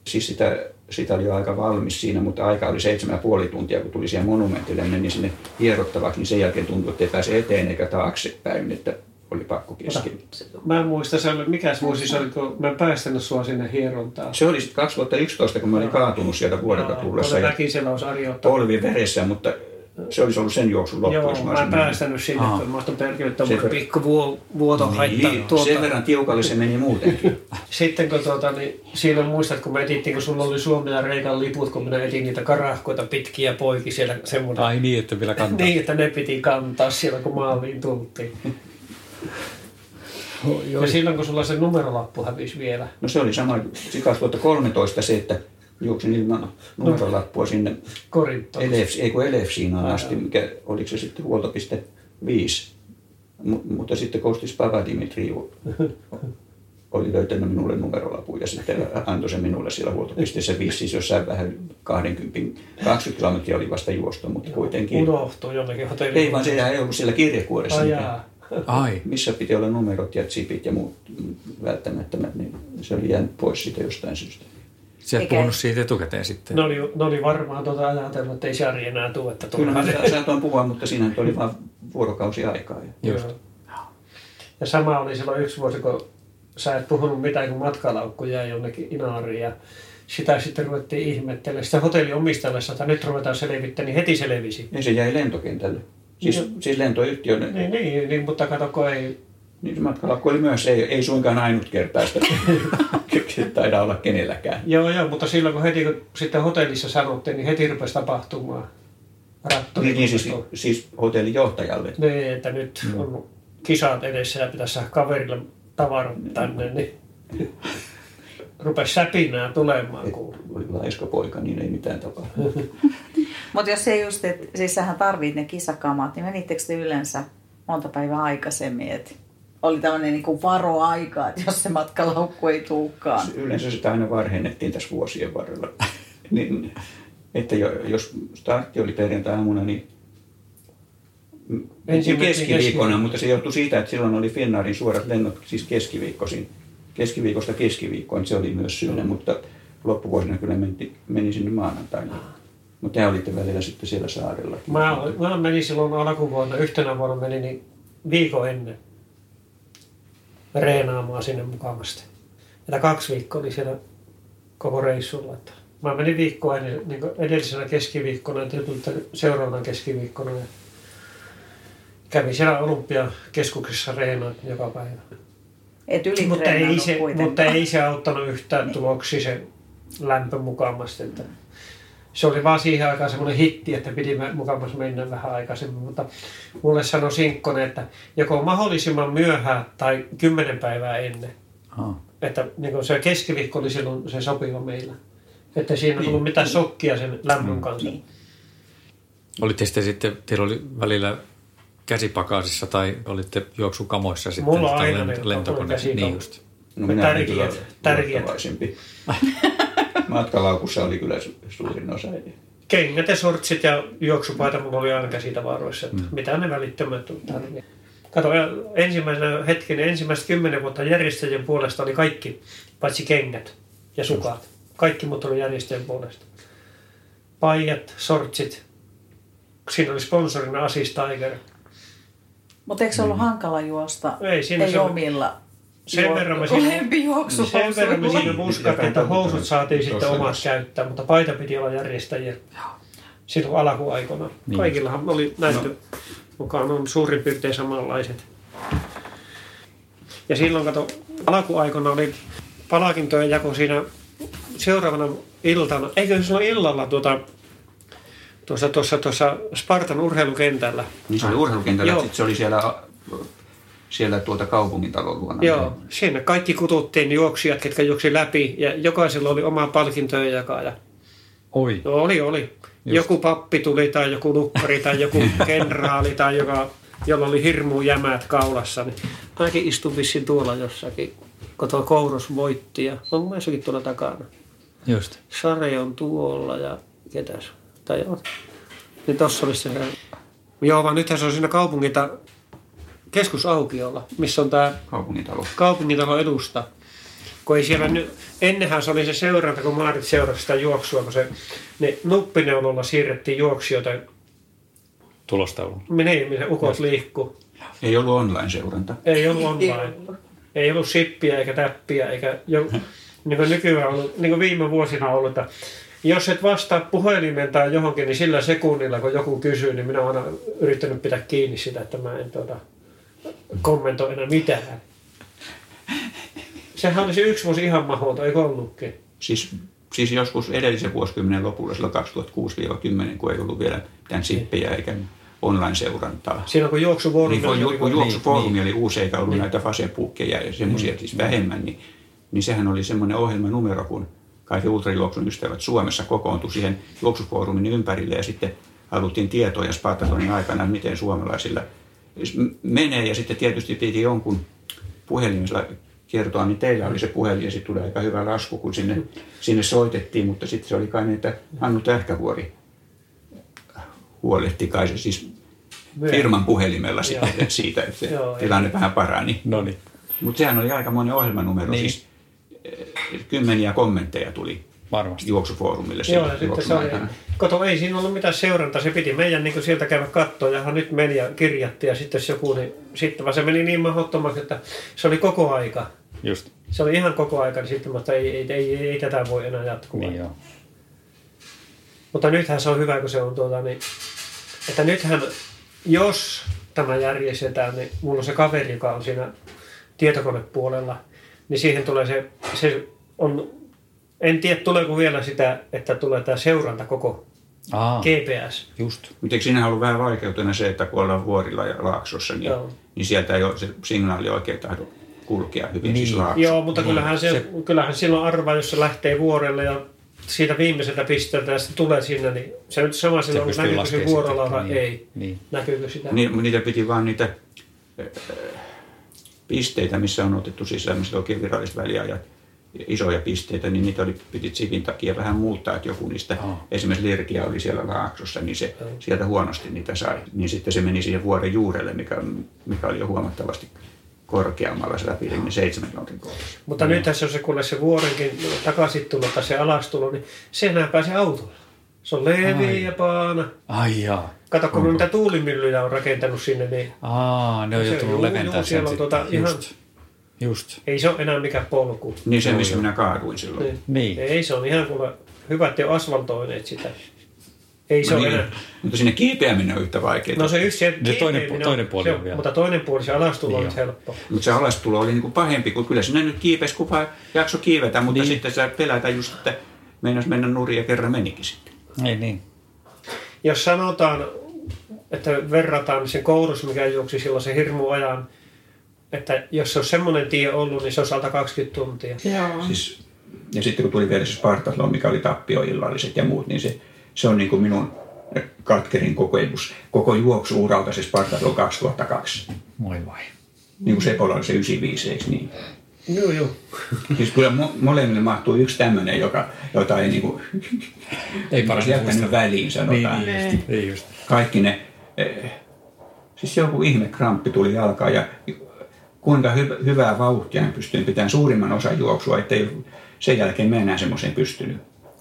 Speaker 3: siis sitä, sitä oli jo aika valmis siinä, mutta aika oli seitsemän puoli tuntia, kun tuli siihen monumentille, meni sinne hierottavaksi, niin sen jälkeen tuntui, että ei pääse eteen eikä taaksepäin, että oli pakko keskeyttää.
Speaker 2: Mä en muista, se oli, mikä vuosi se oli, kun mä en päästänyt sua sinne hierontaan.
Speaker 3: Se oli sitten 2011, kun mä olin kaatunut sieltä vuodelta tullessa ja
Speaker 2: Mäkisellä olisi Ari ottanut.
Speaker 3: polvi veressä, mutta se olisi ollut sen juoksun loppu,
Speaker 2: Joo,
Speaker 3: jos
Speaker 2: mä en
Speaker 3: olisin mennyt.
Speaker 2: päästänyt sinne, kun mä oon perkele
Speaker 3: Se-
Speaker 2: tuommoinen pikku vuo- vuoto haittaa
Speaker 3: Niin,
Speaker 2: tuolta.
Speaker 3: sen verran tiukalle se meni muutenkin. *laughs*
Speaker 2: Sitten kun tuota, niin siinä muistat, kun me etittiin, kun sulla oli Suomen ja Reikan liput, kun minä etin niitä karahkoita pitkiä poiki siellä semmoinen.
Speaker 4: Ai niin, että vielä kantaa.
Speaker 2: Niin, että ne piti kantaa siellä, kun maaliin tultiin. *laughs* Ja silloin, kun sulla se numerolappu hävisi vielä.
Speaker 3: No se oli sama, siis 2013 se, että juoksin ilman numerolappua sinne. Elefs, ei kun Elefsiinaan asti, mikä oliko se sitten huoltopiste 5. M- mutta sitten Kostis Papadimitri *laughs* oli löytänyt minulle numerolapun ja sitten antoi sen minulle siellä huoltopisteessä 5, siis jossain vähän 20, 20 kilometriä oli vasta juosto, mutta kuitenkin.
Speaker 2: Unohtui jonnekin hotelliin.
Speaker 3: Ei vaan se ei ollut siellä kirjekuoressa,
Speaker 2: jaa.
Speaker 4: Ai,
Speaker 3: missä piti olla numerot ja chipit ja muut välttämättömät, niin se oli jäänyt pois siitä jostain syystä.
Speaker 4: sä et puhunut siitä etukäteen sitten.
Speaker 2: Ne oli, ne oli varmaan tuota ajatellut, että ei Sari enää tule, että
Speaker 3: Kyllä mä saatoin puhua, mutta siinä oli vain vuorokausi aikaa. Ja
Speaker 4: Just.
Speaker 2: Joo. Ja sama oli silloin yksi vuosi, kun sä et puhunut mitään, kun matkalaukku jäi jonnekin Inaariin ja sitä sitten ruvettiin ihmettelemään. Sitä hotellin omistajalle että nyt ruvetaan selvittämään, niin heti selvisi.
Speaker 3: niin se jäi lentokentälle. Siis,
Speaker 2: Joo.
Speaker 3: siis lentoyhtiö,
Speaker 2: Niin, niin, niin mutta kato, kun ei...
Speaker 3: niin se matkalakku oli myös, ei, ei suinkaan ainutkertaista. Taida olla kenelläkään.
Speaker 2: Joo, joo, mutta silloin kun heti kun sitten hotellissa sanottiin, niin heti rupesi tapahtumaan. Rattori
Speaker 3: Niin, niin siis, siis hotellin johtajalle.
Speaker 2: Niin, että nyt on kisat edessä ja pitäisi saada kaverille tavarat tänne, niin rupesi säpinää tulemaan.
Speaker 3: Et
Speaker 2: Kun...
Speaker 3: oli laiska poika, niin ei mitään tapahdu. *laughs*
Speaker 1: Mutta jos se just, että siis sähän tarvit ne kisakamat, niin menittekö te yleensä monta päivää aikaisemmin, että oli tämmöinen niin varoaika, että jos se matkalaukku ei tuukaan.
Speaker 3: Yleensä sitä aina varhennettiin tässä vuosien varrella. *laughs* niin, että jo, jos startti oli perjantai-aamuna, niin keskiviikkona,
Speaker 2: keski-
Speaker 3: mutta se johtui siitä, että silloin oli Finnaarin suorat lennot, siis keskiviikkoisin. Keskiviikosta keskiviikkoon, se oli myös syynä, mutta loppuvuosina kyllä meni, meni sinne maanantaina. Mutta te olitte välillä sitten siellä saarella.
Speaker 2: Mä, mä menin silloin alkuvuonna, yhtenä vuonna menin niin viikon ennen reenaamaan sinne mukavasti. Että kaksi viikkoa oli siellä koko reissulla. Että mä menin viikkoa ennen, niin edellisenä keskiviikkona ja seuraavana keskiviikkona. Ja kävin siellä Olympiakeskuksessa reenaan joka päivä.
Speaker 1: Et
Speaker 2: Mutta ei, se,
Speaker 1: kuitenkaan.
Speaker 2: mutta ei se auttanut yhtään tuloksia se lämpö mukavasti. Että se oli vaan siihen aikaan semmoinen hitti, että piti mukavasti mennä vähän aikaisemmin. Mutta mulle sanoi Sinkkonen, että joko mahdollisimman myöhään tai kymmenen päivää ennen.
Speaker 4: Ah.
Speaker 2: Että niin kuin se keskiviikko oli silloin se sopiva meillä. Että siinä ei tullut mitään sokkia sen lämmön kanssa.
Speaker 1: Niin.
Speaker 4: Olitte sitten, sitten, teillä oli välillä käsipakaasissa tai olitte juoksukamoissa sitten
Speaker 2: Mulla on aina
Speaker 4: lent-
Speaker 2: ne
Speaker 4: lentokone.
Speaker 2: käsikamat.
Speaker 4: Niin just.
Speaker 3: No minä olin
Speaker 2: Tärkeät,
Speaker 3: kyllä
Speaker 2: tärkeät. *laughs*
Speaker 3: Matkalaukussa oli kyllä su- suurin osa.
Speaker 2: Kengät ja sortsit ja juoksupaita mulla oli aina käsitavaroissa, että mitä ne välittömät tarvii. Kato, ensimmäisenä hetken, ensimmäiset kymmenen vuotta järjestäjien puolesta oli kaikki, paitsi kengät ja sukat. Kaikki muut oli järjestäjien puolesta. Paijat, sortsit. Siinä oli sponsorina Asis Tiger.
Speaker 1: Mutta eikö se ollut hankala juosta?
Speaker 2: Ei, siinä
Speaker 1: ei
Speaker 2: se-
Speaker 1: omilla
Speaker 2: Sen
Speaker 1: juo-
Speaker 2: verran me siinä-. Sen verran me siinä muskattiin, että housut saatiin sitten omat käyttää, mutta paita piti olla järjestäjien. Silloin alkuaikoina.
Speaker 4: Niin.
Speaker 2: Kaikillahan oli näyttö mukaan on suurin piirtein samanlaiset. Ja silloin kato, alkuaikoina oli palkintojen jako siinä seuraavana iltana, eikö se ole illalla tuota, tuossa, tuossa, tuossa Spartan urheilukentällä.
Speaker 3: Niin se oli urheilukentällä,
Speaker 2: Joo.
Speaker 3: sitten se oli siellä, siellä tuota kaupungintalon luona.
Speaker 2: Joo, sinne kaikki kututtiin juoksijat, ketkä juoksi läpi ja jokaisella oli oma palkintojen jakaja.
Speaker 4: Oi.
Speaker 2: No oli, oli.
Speaker 4: Just.
Speaker 2: Joku pappi tuli tai joku lukkari tai joku *laughs* kenraali tai joka jolla oli hirmu jämät kaulassa, niin mäkin istun vissiin tuolla jossakin, kun tuo Kouros voitti ja on messäkin tuolla takana.
Speaker 4: Just.
Speaker 2: Sare on tuolla ja ketäs? Tai joo. Niin tossa olisi se. Joo, vaan nythän se on siinä kaupungita keskusaukiolla, missä on tämä
Speaker 3: Kaupungintalo.
Speaker 2: kaupungintalo edusta. Kun ei siellä nyt, ennenhän se oli se seuranta, kun Maarit seurasi sitä juoksua, kun se, ne nuppineulolla siirrettiin juoksijoita,
Speaker 4: Tulostaulu.
Speaker 2: niin, missä ukot liikkuu.
Speaker 3: Ei ollut online-seuranta.
Speaker 2: Ei ollut online. Ei ollut sippiä eikä täppiä, eikä jo, *laughs* niin kuin nykyään ollut, niin kuin viime vuosina ollut, että jos et vastaa puhelimeen tai johonkin, niin sillä sekunnilla, kun joku kysyy, niin minä olen aina yrittänyt pitää kiinni sitä, että mä en tuota, kommentoi enää mitään. Sehän olisi yksi vuosi ihan mahdoton, eikö ollutkin?
Speaker 3: Siis, siis joskus edellisen vuosikymmenen lopulla, silloin 2006-2010, kun ei ollut vielä mitään sippejä eikä online-seurantaa.
Speaker 2: Siinä kun juoksuvuoro...
Speaker 3: Niin, kun, ju, kun
Speaker 4: niin,
Speaker 3: juoksufoorumi oli uusi eikä ollut näitä Facebookia ja semmoisia siis vähemmän, niin, niin sehän oli semmoinen ohjelmanumero, kun kaikki ultrajuoksun ystävät Suomessa kokoontui siihen juoksufoorumin ympärille ja sitten haluttiin tietoja Spartatonin aikana, miten suomalaisilla menee ja sitten tietysti piti jonkun puhelimella kertoa, niin teillä oli se puhelin ja sitten tuli aika hyvä lasku, kun sinne, sinne soitettiin, mutta sitten se oli kai niin, että Hannu Tähkävuori huolehti kai se siis firman puhelimella sitten siitä, että se tilanne vähän parani.
Speaker 4: No niin.
Speaker 3: Mutta sehän oli aikamoinen ohjelmanumero,
Speaker 4: Niin.
Speaker 3: siis kymmeniä kommentteja tuli
Speaker 4: Varmasti.
Speaker 3: juoksufoorumille
Speaker 2: Joo, ja sitten se oli, kato, ei siinä ollut mitään seurantaa, se piti meidän niin sieltä käydä kattoa, ja nyt meni ja kirjatti, ja sitten jos joku, niin sitten vaan se meni niin mahdottomaksi, että se oli koko aika.
Speaker 4: Just.
Speaker 2: Se oli ihan koko aika, niin sitten mutta ei, ei, ei, ei, ei tätä voi enää jatkua.
Speaker 4: Niin joo.
Speaker 2: Mutta nythän se on hyvä, kun se on tuota, niin, että nythän, jos tämä järjestetään, niin mulla on se kaveri, joka on siinä tietokonepuolella, niin siihen tulee se, se on, en tiedä tuleeko vielä sitä, että tulee tämä seuranta koko
Speaker 4: Aa,
Speaker 2: GPS.
Speaker 4: just.
Speaker 3: Mutta eikö siinä ollut vähän vaikeutena se, että kun ollaan vuorilla ja laaksossa, niin,
Speaker 2: Joo.
Speaker 3: niin sieltä ei ole se signaali oikein tahdo kulkea hyvin
Speaker 4: Niin.
Speaker 3: siis laakso.
Speaker 2: Joo, mutta kyllähän, se,
Speaker 4: se-
Speaker 2: kyllähän silloin arvaa, jos se lähtee vuorelle ja siitä viimeiseltä pisteeltä ja sitten tulee sinne, niin se nyt sama silloin,
Speaker 4: pystyy
Speaker 2: näkyykö se vuorolla vai
Speaker 4: niin.
Speaker 2: ei.
Speaker 4: Niin.
Speaker 2: Näkyykö sitä?
Speaker 3: Niin, niitä piti vaan niitä äh, pisteitä, missä on otettu siis tämmöiset oikein viralliset väliajat, isoja pisteitä, niin niitä oli, piti chipin takia vähän muuttaa, että joku niistä,
Speaker 4: Aa.
Speaker 3: esimerkiksi Lirkia oli siellä laaksossa, niin se sieltä huonosti niitä sai. Niin sitten se meni siihen vuoren juurelle, mikä, mikä oli jo huomattavasti korkeammalla se läpi, niin seitsemän kilometrin kohdassa.
Speaker 2: Mutta nyt tässä on se, kuule se vuorenkin takaisin tulo tai se alastulo, niin senhän pääsee autolla. Se on leveä
Speaker 4: Ai.
Speaker 2: ja paana.
Speaker 4: Ai jaa.
Speaker 2: Kato, kun niitä tuulimyllyjä on rakentanut sinne, niin
Speaker 4: Aa, ne on jo tullut leventää sen
Speaker 2: siellä on tuota ihan-
Speaker 4: Just.
Speaker 2: Ei se ole enää mikään polku.
Speaker 3: Niin se, missä minä kaaduin silloin.
Speaker 2: Niin.
Speaker 4: Niin.
Speaker 2: Ei, se on ihan kuule hyvä, että ole asfaltoineet sitä. Ei se
Speaker 3: No
Speaker 2: ole
Speaker 3: niin,
Speaker 2: enää.
Speaker 3: mutta sinne kiipeäminen on yhtä vaikeaa.
Speaker 2: No se yksi se,
Speaker 4: toinen
Speaker 2: kiipeäminen
Speaker 4: pu- toinen puoli
Speaker 2: se
Speaker 4: on vielä.
Speaker 2: Mutta toinen puoli, se alastulo on
Speaker 4: Niin
Speaker 2: nyt helppo.
Speaker 3: Mutta se alastulo oli niinku pahempi, kun kyllä sinne nyt kiipesi, kun vaan jakso kiivetä, mutta
Speaker 4: Niin.
Speaker 3: niin. sitten sä pelätä just, että meinas mennä nurin ja kerran menikin sitten.
Speaker 4: Ei niin.
Speaker 2: Jos sanotaan, että verrataan sen kourus, mikä juoksi silloin se hirmu ajan, että jos se olisi semmoinen tie ollut, niin se olisi alta 20 tuntia.
Speaker 3: Joo. Siis, ja sitten kun tuli vielä se Spartathlon, mikä oli tappioillalliset ja muut, niin se, se on niin kuin minun katkerin kokemus. Koko juoksuuralta se Spartathlon 2002.
Speaker 4: Moi vai.
Speaker 3: Niin kuin Sepolla oli se 95, eikö niin?
Speaker 2: Joo, joo.
Speaker 3: Siis kyllä mo- molemmille mahtuu yksi tämmöinen, joka, jota ei niin kuin,
Speaker 4: Ei parasta
Speaker 3: jättänyt väliin, sanotaan.
Speaker 4: Niin, niin, just. Ei just.
Speaker 3: kaikki ne, eh, siis joku ihme kramppi tuli jalkaan ja kuinka hy- hyvää vauhtia ne pystyin pitämään suurimman osan juoksua, ettei sen jälkeen mä enää semmoiseen pystynyt.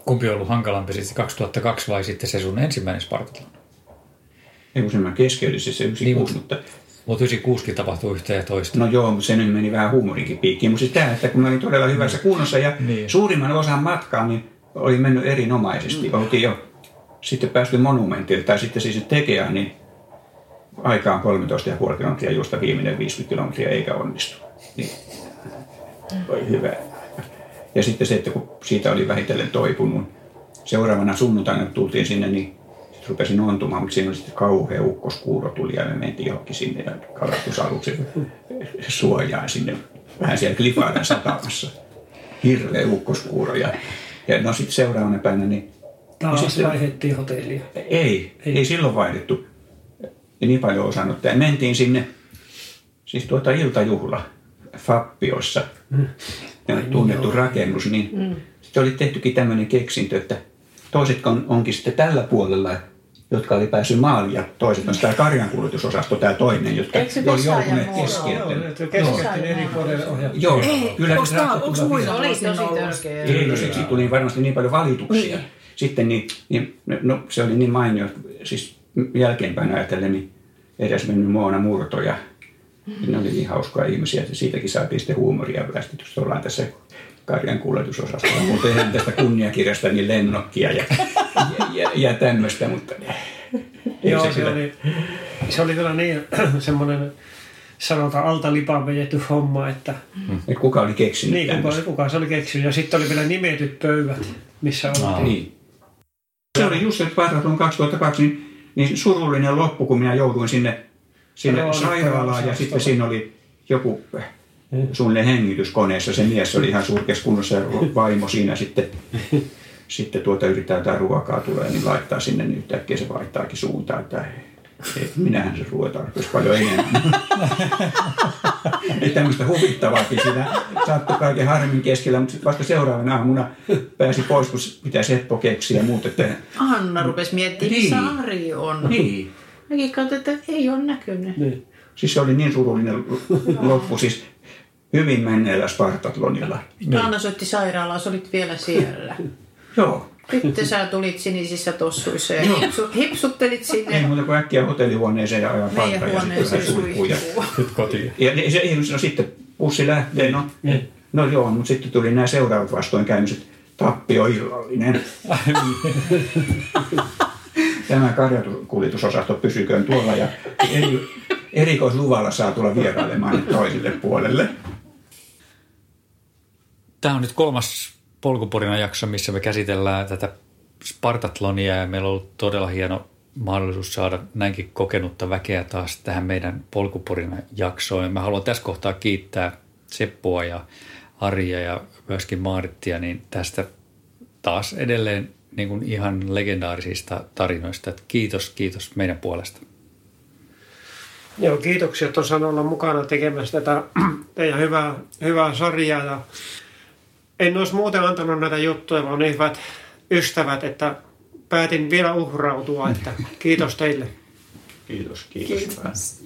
Speaker 4: Kumpi on ollut hankalampi sitten 2002 vai sitten se sun ensimmäinen Spartathlon?
Speaker 3: Ei kun semmoinen keskeytys se 96,
Speaker 4: Niin,
Speaker 3: mutta
Speaker 4: Mutta 96 tapahtui yhtä ja toista.
Speaker 3: no joo, mutta se nyt meni vähän huumorinkin piikkiin. Mutta siis tämä, että kun mä olin todella hyvässä kunnossa ja
Speaker 4: Niin.
Speaker 3: suurimman osan matkaa, niin oli mennyt erinomaisesti. Mm. Oltiin jo sitten päästy monumentille, tai sitten siis tekijään, niin aikaan 13,5 kilometriä juosta viimeinen 50 kilometriä eikä onnistu. Niin oli hyvä. Ja sitten se, että kun siitä oli vähitellen toipunut, seuraavana sunnuntaina kun tultiin sinne, niin sitten rupesin ontumaan, mutta siinä oli sitten kauhea ukkoskuuro tuli ja me mentiin johonkin sinne ja kalastusaluksen suojaan sinne vähän siellä Klifaadan satamassa. Hirveä ukkoskuuro ja, ja no sitten seuraavana päivänä niin
Speaker 2: Taas
Speaker 3: sitten-
Speaker 2: vaihdettiin hotellia.
Speaker 3: ei, ei, ei silloin vaihdettu. Ja niin paljon osannut. Ja mentiin sinne, siis tuota iltajuhla Fappiossa, mm. tunnettu niin rakennus, niin mm. sitten oli tehtykin tämmöinen keksintö, että toiset on, onkin sitten tällä puolella, jotka oli päässyt maaliin ja toiset on tämä karjankuljetusosasto, tämä toinen, jotka oli joutuneet
Speaker 2: keskeyttämään.
Speaker 3: Joo, kyllä
Speaker 1: onko muilla
Speaker 5: oli tosi
Speaker 3: no siksi tuli varmasti niin paljon valituksia. Niin. Sitten niin, niin no, se oli niin mainio, siis jälkeenpäin ajatellen, niin edes mennyt Moona Murto ja ne oli niin hauskoja ihmisiä, että siitäkin saatiin sitten huumoria välistetystä. Ollaan tässä karjan kuljetusosastolla. Mutta tehdään tästä kunniakirjasta niin lennokkia ja, ja, ja, ja tämmöistä, mutta
Speaker 2: Joo, se, se, oli, se oli kyllä niin *clears throat* semmoinen sanotaan alta lipaan vejetty homma, että...
Speaker 3: Et kuka oli keksinyt
Speaker 2: Niin, kuka, kuka se oli keksinyt. Ja sitten oli vielä nimetyt pöydät, missä oltiin.
Speaker 3: Niin. Se oli just Parraton 2002, niin, niin surullinen loppu, kun minä jouduin sinne, sinne sairaalaan ja sitten siinä oli joku suunnilleen hengityskoneessa. Se mies oli ihan surkeassa kunnossa ja *laughs* vaimo siinä sitten, sitten tuota yrittää jotain ruokaa tulee, niin laittaa sinne, niin yhtäkkiä se vaihtaakin suuntaan, että et minähän se ruoa tarkoisi paljon enemmän. Että tämmöistä huvittavaakin siinä saattoi kaiken harmin keskellä, mutta sitten vasta seuraavana aamuna pääsi pois, kun pitää Seppo keksiä ja muut. Että...
Speaker 5: Anna rupesi miettimään, niin. missä Ari on.
Speaker 3: Niin.
Speaker 5: Mäkin katsoin, että ei ole näkynyt. Niin.
Speaker 3: Siis se oli niin surullinen loppu. Siis hyvin menneellä Spartatlonilla.
Speaker 5: Anna soitti sairaalaan, sä olit vielä siellä.
Speaker 3: Joo.
Speaker 5: Sitten sä tulit sinisissä tossuissa ja hipsu, hipsuttelit sinne.
Speaker 3: Ei muuta kuin äkkiä hotellihuoneeseen ja ajaa
Speaker 5: parta ja sitten suihkuu.
Speaker 3: Nyt kotiin. Ja se, no sitten bussi lähtee, no, niin. no joo, mutta sitten tuli nämä seuraavat vastoinkäymiset. Tappio illallinen. *laughs* Tämä karjakuljetusosasto pysyköön tuolla ja eri, erikoisluvalla saa tulla vierailemaan toiselle puolelle.
Speaker 4: Tämä on nyt kolmas polkupurina jakso, missä me käsitellään tätä Spartatlonia ja meillä on ollut todella hieno mahdollisuus saada näinkin kokenutta väkeä taas tähän meidän polkupurina jaksoon. Mä haluan tässä kohtaa kiittää Seppua ja Arja ja myöskin Maarittia niin tästä taas edelleen niin kuin ihan legendaarisista tarinoista. Että kiitos, kiitos meidän puolesta.
Speaker 2: Joo, kiitoksia, että on saanut olla mukana tekemässä tätä teidän hyvää, hyvää sarjaa ja en olisi muuten antanut näitä juttuja, vaan niin hyvät ystävät, että päätin vielä uhrautua, että kiitos teille.
Speaker 3: Kiitos, kiitos. kiitos.